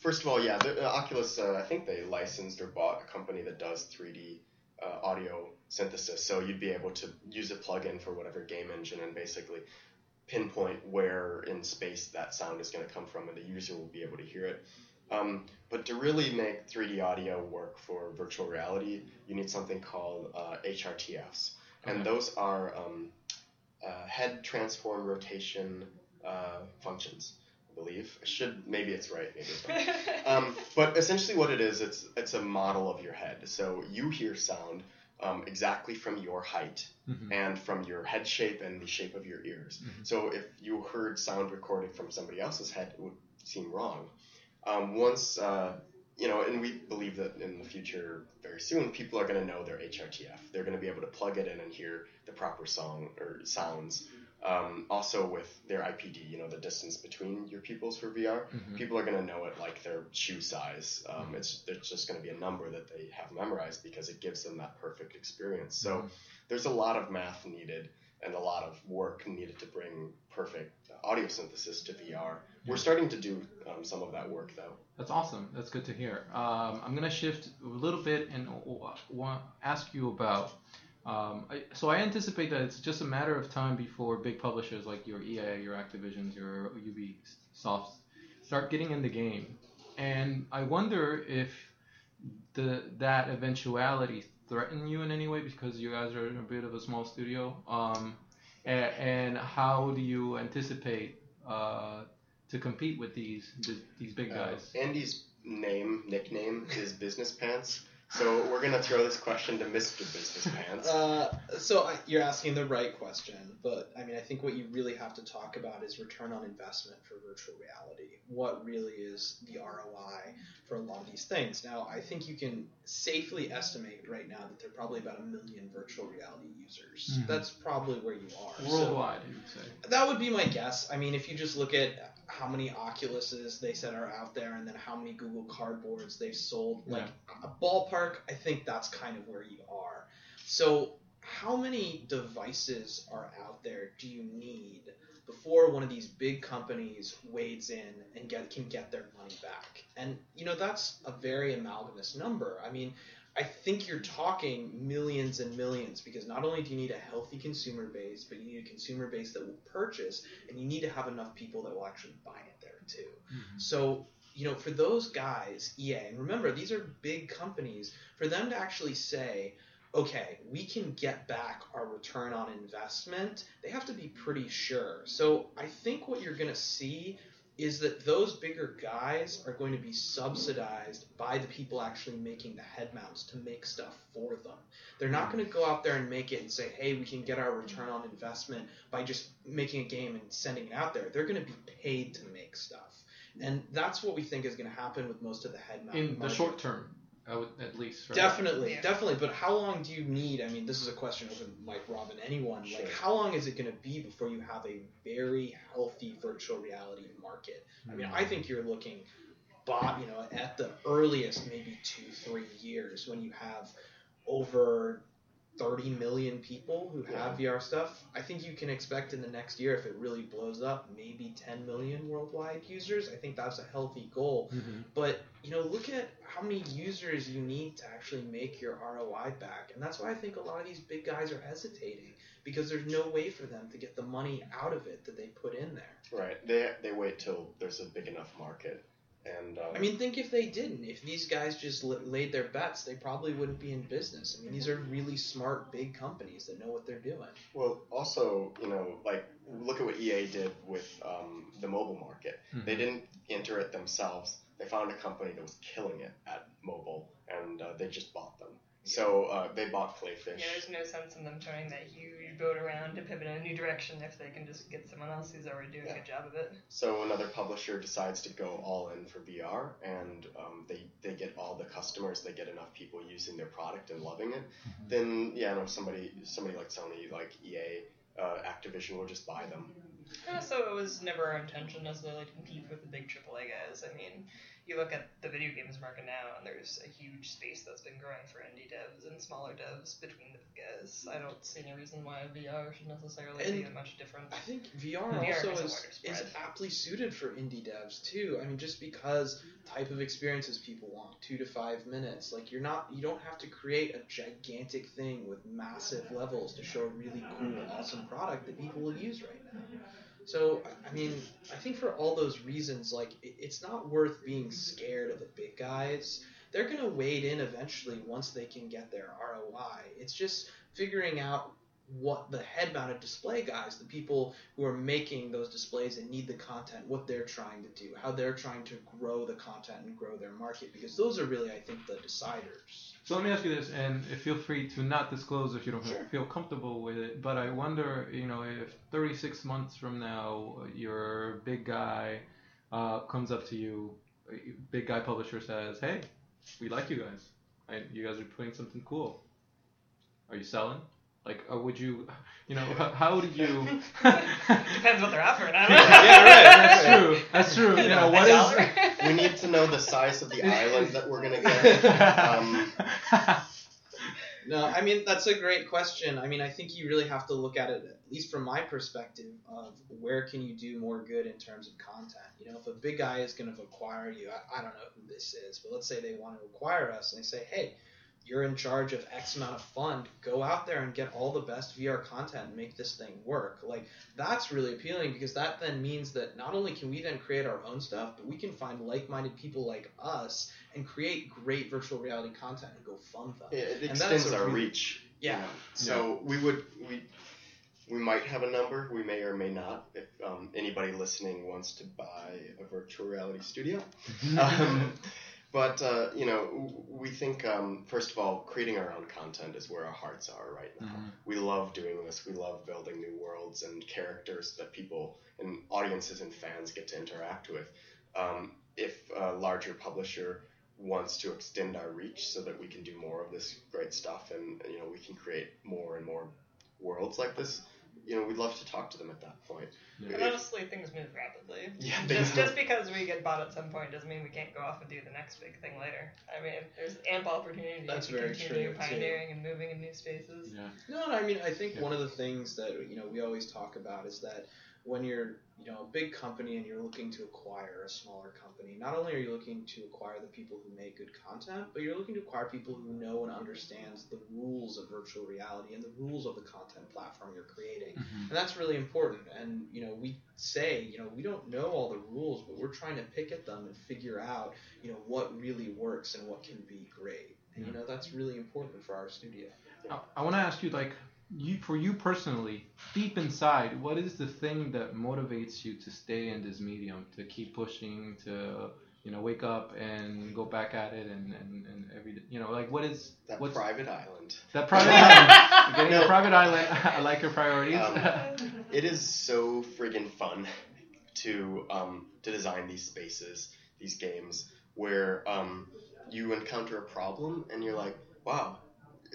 first of all, yeah, the, uh, Oculus, uh, I think they licensed or bought a company that does 3D uh, audio synthesis, so you'd be able to use a plugin for whatever game engine and basically pinpoint where in space that sound is going to come from, and the user will be able to hear it. Um, but to really make 3D audio work for virtual reality, you need something called uh, HRTFs, and those are um, uh, head transform rotation uh, functions, I believe. I should maybe it's right, maybe it's wrong. Um, but essentially, what it is, it's it's a model of your head. So you hear sound um, exactly from your height Mhm. and from your head shape and the shape of your ears. Mhm. So if you heard sound recorded from somebody else's head, it would seem wrong. Um, once uh, you know, and we believe that in the future, very soon, people are going to know their HRTF. They're going to be able to plug it in and hear the proper song or sounds. Um, also with their IPD, you know, the distance between your pupils for VR, Mhm. people are going to know it like their shoe size. Um, it's, it's just going to be a number that they have memorized because it gives them that perfect experience. So Mhm. there's a lot of math needed and a lot of work needed to bring perfect audio synthesis to VR. We're starting to do um, some of that work though. That's awesome. That's good to hear. Um, I'm gonna shift a little bit and ask you about. Um, I, so I anticipate that it's just a matter of time before big publishers like your EA, your Activisions, your Ubisoft start getting in the game, and I wonder if the that eventuality threaten you in any way because you guys are a bit of a small studio. Um, and, and how do you anticipate uh, to compete with these these big Uh, guys? Andy's name, nickname is Business Pants. So we're gonna throw this question to Mr. Business Pants. Uh, so I, you're asking the right question, but I mean, I think what you really have to talk about is return on investment for virtual reality. What really is the ROI for a lot of these things? Now, I think you can safely estimate right now that there are probably about a million virtual reality users. Mhm. That's probably where you are. So- Worldwide, you would say. that would be my guess. I mean, if you just look at how many Oculuses they said are out there, and then how many Google Cardboards they've sold, like a ballpark, I think that's kind of where you are. So, how many devices are out there do you need before one of these big companies wades in and get can get their money back? And you know, that's a very amalgamous number. I mean, I think you're talking millions and millions because not only do you need a healthy consumer base, but you need a consumer base that will purchase, and you need to have enough people that will actually buy it there too. Mm-hmm. So, you know, for those guys, EA, and remember, these are big companies, for them to actually say, okay, we can get back our return on investment, they have to be pretty sure. So I think what you're going to see is that those bigger guys are going to be subsidized by the people actually making the head mounts to make stuff for them. They're not going to go out there and make it and say, hey, we can get our return on investment by just making a game and sending it out there. They're going to be paid to make stuff. And that's what we think is going to happen with most of the head mount. In the short term, I would at least. Right? Definitely, Yeah. definitely. But how long do you need? I mean, this is a question open, Mike, Robin, anyone. Sure. Like, how long is it going to be before you have a very healthy virtual reality market? I mean, I think you're looking, Bob, you know, at the earliest, maybe two, three years when you have over 30 million people who have VR stuff. I think you can expect in the next year, if it really blows up, maybe 10 million worldwide users. I think that's a healthy goal. Mhm. But you know, look at how many users you need to actually make your ROI back, and that's why I think a lot of these big guys are hesitating because there's no way for them to get the money out of it that they put in there. Right. They they wait till there's a big enough market, and um, I mean, think if they didn't, if these guys just la- laid their bets, they probably wouldn't be in business. I mean, these are really smart big companies that know what they're doing. well, also you know, like look at what EA did with um, the mobile market. Mhm. They didn't enter it themselves. They found a company that was killing it at mobile, and uh, they just bought them. So uh, they bought Playfish. Yeah, there's no sense in them turning that huge boat around to pivot in a new direction if they can just get someone else who's already doing a good job of it. So another publisher decides to go all in for VR, and um, they they get all the customers, they get enough people using their product and loving it. Mm-hmm. Then yeah, no, somebody somebody like Sony, like EA, uh, Activision will just buy them. Yeah, so it was never our intention necessarily to compete with the big AAA guys. I mean, you look at the video games market now, and there's a huge space that's been growing for indie devs and smaller devs between the big guys. I don't see any reason why VR should necessarily be And much different. I think VR, VR also is is, wider is spread. aptly suited for indie devs too. I mean, just because type of experiences people want, two to five minutes. Like you're not, you don't have to create a gigantic thing with massive levels to show a really cool, awesome product that people will use right now. So, I- mean, I think for all those reasons, like it, it's not worth being scared of the big guys. They're gonna wade in eventually once they can get their ROI. It's just figuring out what the head mounted display guys, the people who are making those displays and need the content, what they're trying to do, how they're trying to grow the content and grow their market, because those are really, I think, the deciders. So let me ask you this, and feel free to not disclose if you don't Sure. feel comfortable with it. But I wonder, you know, if 36 months from now, your big guy uh, comes up to you, big guy publisher says, "Hey, we like you guys. I, you guys are putting something cool. Are you selling? Like, or would you, you know, how, how do you?" Depends what they're offering. I. Yeah, right, That's true. That's true. You know, A what is? We need to know the size of the island that we're gonna get. Um, No, I mean that's a great question. I mean, I think you really have to look at it, at least from my perspective, of where can you do more good in terms of content. You know, if a big guy is going to acquire you, I, I don't know who this is, but let's say they want to acquire us and they say, hey, you're in charge of X amount of fund. Go out there and get all the best VR content and make this thing work. Like that's really appealing because that then means that not only can we then create our own stuff, but we can find like-minded people like us and create great virtual reality content and go fund them. Yeah, it And that's extends our really- reach. Yeah. you know. So we would we we might have a number. We may or may not. If um, anybody listening wants to buy a virtual reality studio. um, but uh, you know, we think um, first of all, creating our own content is where our hearts are right now. Mhm. We love doing this. We love building new worlds and characters that people and audiences and fans get to interact with. Um, if a larger publisher wants to extend our reach so that we can do more of this great stuff and you know we can create more and more worlds like this, you know, we'd love to talk to them at that point. Yeah. And honestly, things move rapidly. Yeah, Just, things just because we get bought at some point doesn't mean we can't go off and do the next big thing later. I mean, there's ample opportunity That's to very continue true, too. pioneering and moving in new spaces. Yeah. No, I mean, I think Yeah. one of the things that you know we always talk about is that when you're you know a big company and you're looking to acquire a smaller company, not only are you looking to acquire the people who make good content, but you're looking to acquire people who know and understands the rules of virtual reality and the rules of the content platform you're creating. Mhm. And that's really important. And you know, we say, you know, we don't know all the rules, but we're trying to pick at them and figure out, you know, what really works and what can be great. And you know, that's really important for our studio. I, I want to ask you, like, you for you personally, deep inside, what is the thing that motivates you to stay in this medium, to keep pushing, to you know, wake up and go back at it, and and, and every you know, like, what is That what's private island. that private island? You're getting No. a private island. I like your priorities. Um, It is so friggin' fun to um, to design these spaces, these games, where um, you encounter a problem and you're like, wow,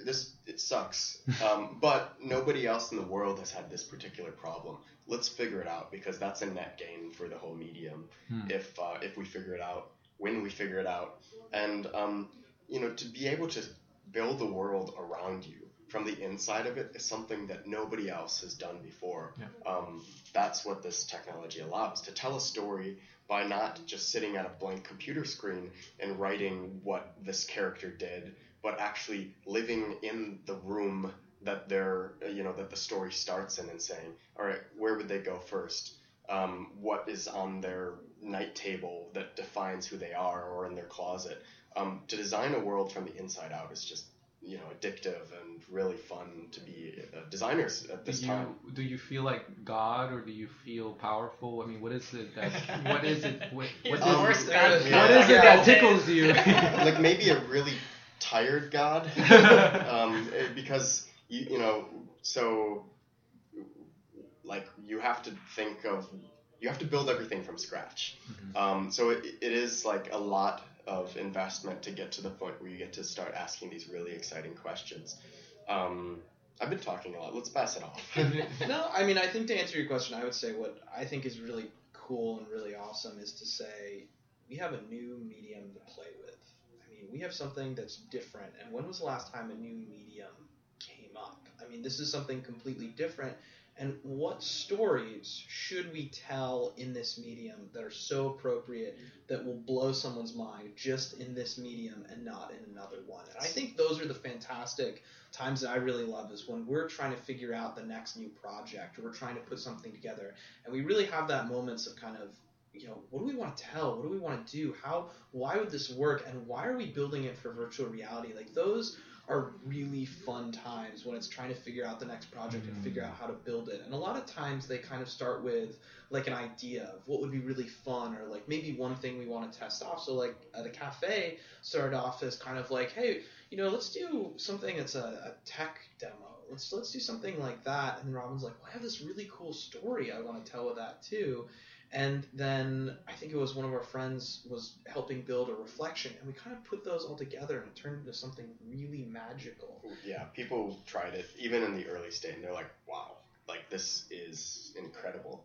this it sucks. Um, but nobody else in the world has had this particular problem. Let's figure it out because that's a net gain for the whole medium. Hmm. If uh, if we figure it out, when we figure it out, and um, you know, to be able to build the world around you from the inside of it is something that nobody else has done before. Yeah. Um, that's what this technology allows to tell a story by not just sitting at a blank computer screen and writing what this character did, but actually living in the room that they're, uh, you know, that the story starts in and saying, all right, where would they go first? Um, what is on their night table that defines who they are or in their closet? Um, to design a world from the inside out is just you know addictive and really fun to be uh, designers at do this you time. do you feel like God or do you feel powerful? I mean, what is it that what is it what, He's what the is worst it, God. what Yeah. is it that tickles you? like maybe a really tired god, um, because you you know so like you have to think of you have to build everything from scratch. Mhm. Um, so it, it is like a lot of investment to get to the point where you get to start asking these really exciting questions. Um, I've been talking a lot. Let's pass it off. No, I mean, I think to answer your question, I would say what I think is really cool and really awesome is to say we have a new medium to play with. I mean, we have something that's different. And when was the last time a new medium came up? I mean, this is something completely different. And what stories should we tell in this medium that are so appropriate that will blow someone's mind just in this medium and not in another one? And I think those are the fantastic times that I really love is when we're trying to figure out the next new project or we're trying to put something together and we really have that moments of kind of you know what do we want to tell what do we want to do how why would this work and why are we building it for virtual reality like those are really fun times when it's trying to figure out the next project and figure out how to build it. And a lot of times they kind of start with like an idea of what would be really fun or like maybe one thing we want to test off. So like uh, the cafe started off as kind of like, hey, you know, let's do something that's a, a tech demo. Let's let's do something like that. And Robin's like, well, I have this really cool story I want to tell with that too. And then I think it was one of our friends was helping build a reflection, and we kind of put those all together, and it turned into something really magical. Yeah, people tried it even in the early stage, and they're like, "Wow, like this is incredible."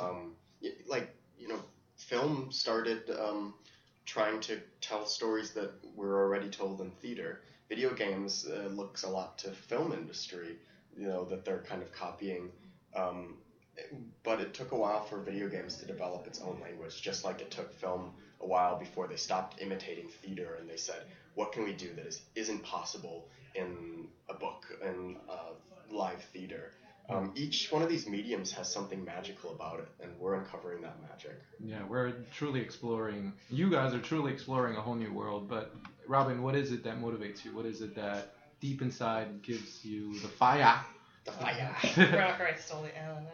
Um, like you know, film started um, trying to tell stories that were already told in theater. Video games uh, looks a lot to film industry, you know, that they're kind of copying. Um, but it took a while for video games to develop its own language, just like it took film a while before they stopped imitating theater and they said, what can we do that is, isn't possible in a book and uh, live theater? Um, each one of these mediums has something magical about it, and we're uncovering that magic. Yeah, we're truly exploring. You guys are truly exploring a whole new world. But Robin, what is it that motivates you? What is it that deep inside gives you the fire? The fire. Rock I stole the Alan.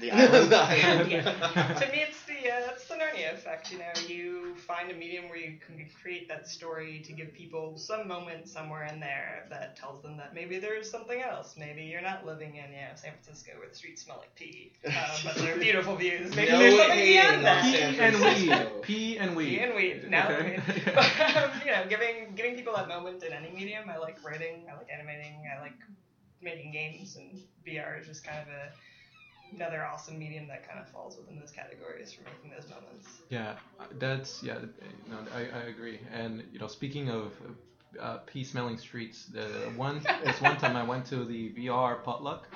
The island. yeah. to me, it's the uh, it's the Narnia effect. You know, you find a medium where you can create that story to give people some moment somewhere in there that tells them that maybe there's something else. Maybe you're not living in you know San Francisco where the streets smell like pee, uh, but there are beautiful views. Maybe No there's something beyond that. Pee and weed. Pee and weed. Pee and weed. Now, Okay. but, um, you know, giving giving people that moment in any medium. I like writing. I like animating. I like making games, and VR is just kind of a another awesome medium that kind of falls within those categories for making those moments. Yeah, that's yeah. No, I, I agree. And you know, speaking of uh, pee smelling streets, the one this one time I went to the VR potluck,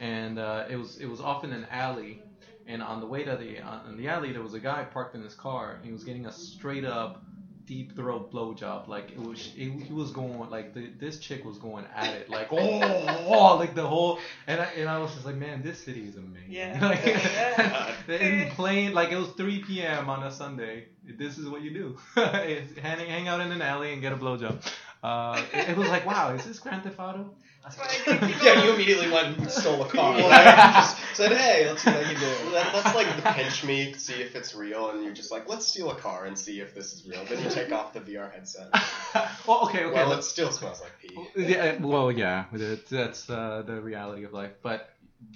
and uh, it was it was off in an alley, and on the way to the on the alley there was a guy parked in his car. And he was getting a straight up deep throat blowjob. Like it was, it, he was going like the, this chick was going at it, like oh, like the whole. And I and I was just like, man, this city is amazing. Yeah. like, Yeah. in plain like it was 3 p.m. on a Sunday. This is what you do: hang, hang out in an alley and get a blowjob. Uh, it, it was like, wow, is this Grand Theft Auto? That's why I give people. yeah, you immediately went and stole a car. Yeah. just said, hey, let's see how you do. That, that's like the pinch me, see if it's real, and you're just like, let's steal a car and see if this is real. Then you take off the VR headset. well, okay, okay. well, it still smells like pee. Yeah, well, yeah, that's uh, the reality of life. But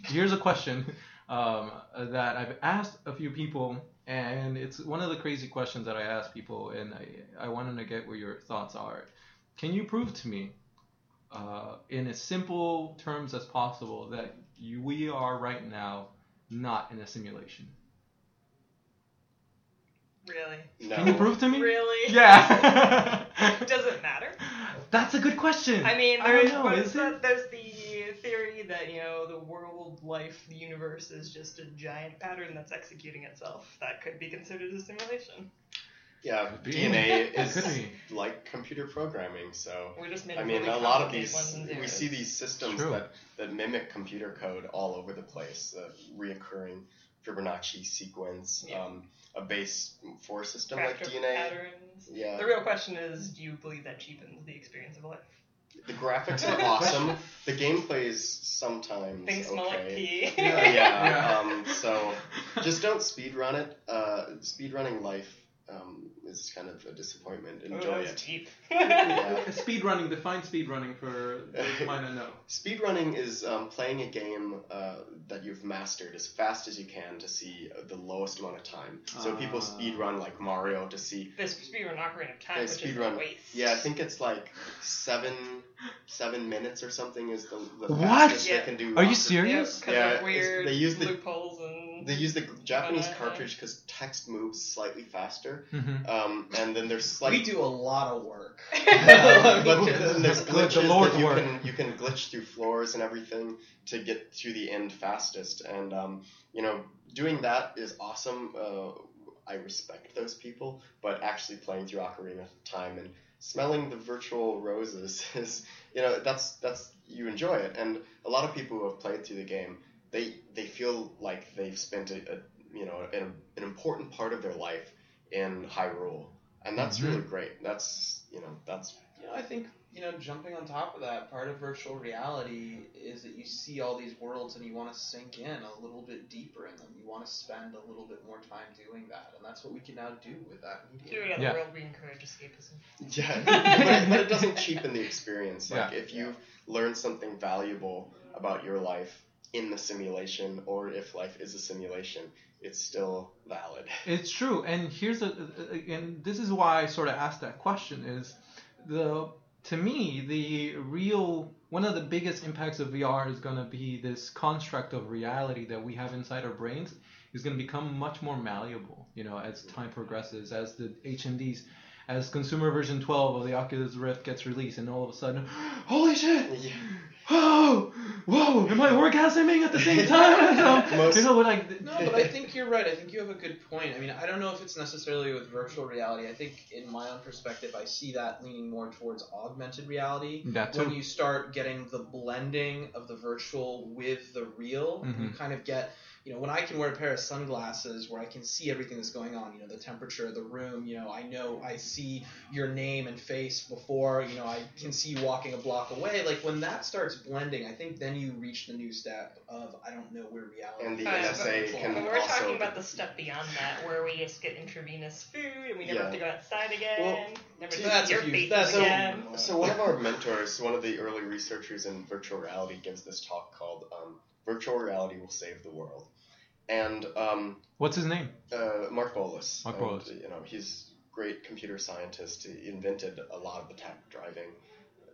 here's a question um, that I've asked a few people, and it's one of the crazy questions that I ask people, and I, I wanted to get where your thoughts are. Can you prove to me, uh, in as simple terms as possible, that you, we are right now not in a simulation? Really? No. Can you prove to me? Really? Yeah. Does it matter? That's a good question. I mean, I there's, don't know. what Is is it? that? there's the theory that you know the world, life, the universe is just a giant pattern that's executing itself. That could be considered a simulation. Yeah, DNA is like computer programming, so. We're just I mean, a lot of these, we see these systems True. that, that mimic computer code all over the place. A reoccurring Fibonacci sequence, Yeah. um, a base for a system like DNA. patterns. Yeah. The real question is, do you believe that cheapens the experience of life? The graphics are awesome. The gameplay is sometimes Things smell like okay. pee. Yeah, Yeah. Um, so just don't speed run it. Uh, speed running life um, is kind of a disappointment. Oh, Enjoy that was it. cheap. Yeah. Speed running. Define speed running for those who might not know. Speedrunning is um, playing a game uh, that you've mastered as fast as you can to see uh, the lowest amount of time. So people Ah. speedrun like Mario to see. This speedrun Ocarina of Time, They which is speedrun- a waste. Yeah, I think it's like seven seven minutes or something is the, the What? fastest Yeah. they can do. Are you serious? because Yeah, of weird they use the- loopholes and They use the Japanese cartridge because text moves slightly faster, Mm-hmm. um, and then there's slight. we do a lot of work. Yeah, but then there's The- the glitches that you work. can you can glitch through floors and everything to get to the end fastest, and um, you know doing that is awesome. Uh, I respect those people, but actually playing through Ocarina of Time and smelling the virtual roses is you know that's that's you enjoy it, and a lot of people who have played through the game they they feel like they've spent a, a you know an, an important part of their life in Hyrule, and that's Mhm. really great. That's you know that's You know, I think you know, jumping on top of that, part of virtual reality is that you see all these worlds and you want to sink in a little bit deeper in them. You want to spend a little bit more time doing that, and that's what we can now do with that So medium. in Yeah. the world we encourage escapism. Yeah, but, it, but it doesn't cheapen the experience. Like Yeah. if you've learned something valuable about your life in the simulation, or if life is a simulation, it's still valid. It's true, and here's a, and this is why I sort of asked that question is the to me the real one of the biggest impacts of VR is going to be this construct of reality that we have inside our brains is going to become much more malleable, you know, as time progresses, as the HMDs, as consumer version 12 of the Oculus Rift gets released, and all of a sudden, holy shit! Yeah. Whoa! Whoa! Am I orgasming at the same time? you know, Most- you know, like No, but I think you're right. I think you have a good point. I mean, I don't know if it's necessarily with virtual reality. I think, in my own perspective, I see that leaning more towards augmented reality. that when too. you start getting the blending of the virtual with the real, you Mhm. kind of get, you know, when I can wear a pair of sunglasses where I can see everything that's going on, you know, the temperature of the room, you know, I know I see your name and face before, you know, I can see you walking a block away. Like when that starts blending, I think then you reach the new step of I don't know where reality And the is. but- NSA But can But we're also talking about the step beyond that, where we just get intravenous food and we never Yeah. have to go outside again. Well, never see, see that's your huge- faces that's a- again. So one of our mentors, one of the early researchers in virtual reality, gives this talk called um, "Virtual Reality Will Save the World," and um, What's his name? uh, Mark Bolas. Mark and, You know, he's a great computer scientist. He invented a lot of the tech driving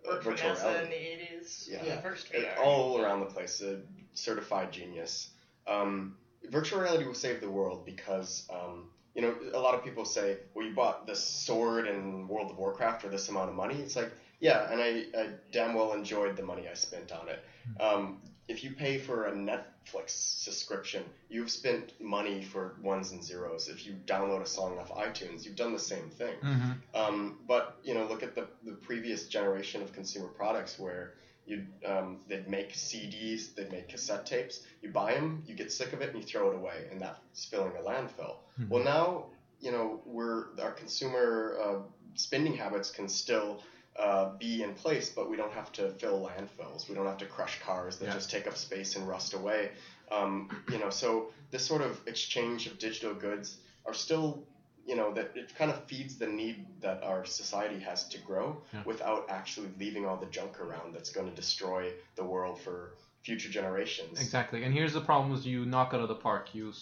uh, virtual NASA reality. in the 80s. Yeah. when the first VR. all around the place, a certified genius. Um, virtual reality will save the world because, um, you know, a lot of people say, well, you bought this sword in World of Warcraft for this amount of money. It's like, yeah, and I, I damn well enjoyed the money I spent on it. Um, if you pay for a Netflix subscription, you've spent money for ones and zeros. If you download a song off iTunes, you've done the same thing. Mm-hmm. Um, but you know, look at the, the previous generation of consumer products where you um, they'd make CDs, they'd make cassette tapes. You buy them, you get sick of it, and you throw it away, and that's filling a landfill. Mhm. Well, now you know we're our consumer uh, spending habits can still. Uh, be in place, but we don't have to fill landfills. We don't have to crush cars that Yeah. just take up space and rust away. Um, you know, so this sort of exchange of digital goods are still you know that it kind of feeds the need that our society has to grow Yeah. without actually leaving all the junk around that's going to destroy the world for future generations. Exactly, and here's the problems you knock out of the park. You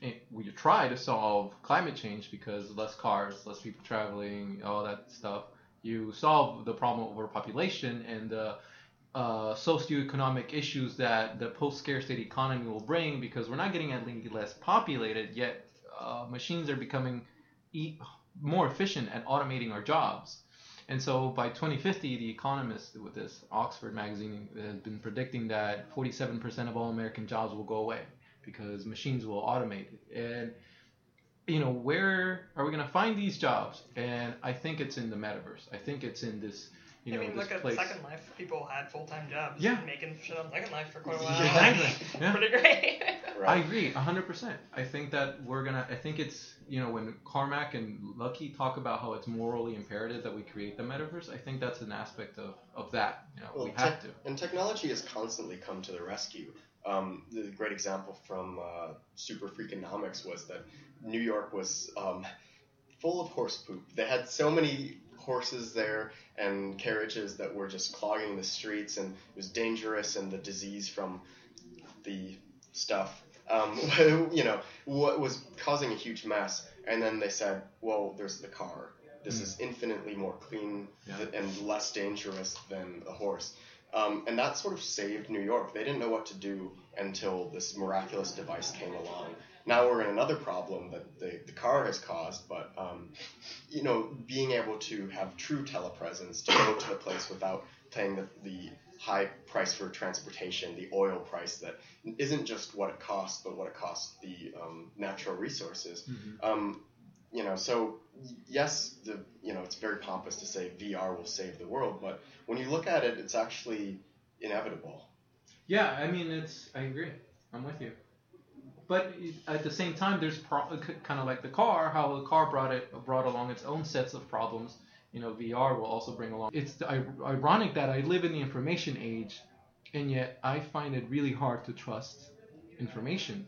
eh, you try to solve climate change because less cars, less people traveling, all that stuff. You solve the problem of overpopulation and the uh, socioeconomic issues that the post-scarcity economy will bring because we're not getting any less populated yet. Uh, machines are becoming e- more efficient at automating our jobs. And so by 2050, The Economist, with this Oxford magazine, has been predicting that 47% of all American jobs will go away because machines will automate. And, you know, where are we going to find these jobs? And I think it's in the metaverse. I think it's in this, you know, I know, mean, this look at. Second Life. People had full time jobs. Yeah. Making shit on Second Life for quite a while. Yeah. Exactly. Yeah. Pretty great. I agree, hundred percent. I think that we're gonna. I think it's you know when Carmack and Luckey talk about how it's morally imperative that we create the metaverse. I think that's an aspect of, of that. You know, Well, we have to. And technology has constantly come to the rescue. Um, the great example from uh, Super Freakonomics was that New York was um, full of horse poop. They had so many horses there and carriages that were just clogging the streets, and it was dangerous. And the disease from the stuff, um, you know, what was causing a huge mess. And then they said, "Well, there's the car. This Mm. is infinitely more clean Yeah. th- and less dangerous than a horse." Um, and that sort of saved New York. They didn't know what to do until this miraculous device came along. Now we're in another problem that the, the car has caused, but um, you know, being able to have true telepresence to go to the place without paying the, the high price for transportation, the oil price that isn't just what it costs, but what it costs the um, natural resources. Mhm. You know, so yes, the you know it's very pompous to say VR will save the world, but when you look at it, it's actually inevitable. Yeah, I mean, it's. I agree. I'm with you. But at the same time, there's pro- kind of like the car, how the car brought it brought along its own sets of problems. you know VR will also bring along. It's ironic that I live in the information age, and yet I find it really hard to trust information.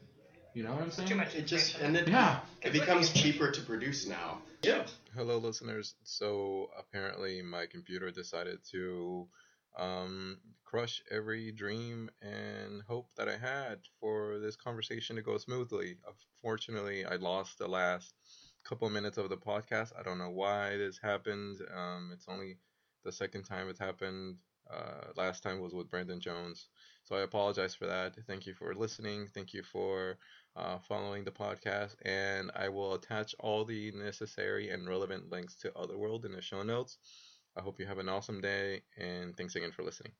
You know what I'm saying? Too much It just and it, Yeah. it becomes cheaper to produce now. Yeah. Hello, listeners. So apparently, my computer decided to um, crush every dream and hope that I had for this conversation to go smoothly. Unfortunately, I lost the last couple minutes of the podcast. I don't know why this happened. Um, it's only the second time it's happened. Uh, last time was with Brandon Jones. So I apologize for that. Thank you for listening. Thank you for uh, following the podcast, and I will attach all the necessary and relevant links to Otherworld in the show notes. I hope you have an awesome day, and thanks again for listening.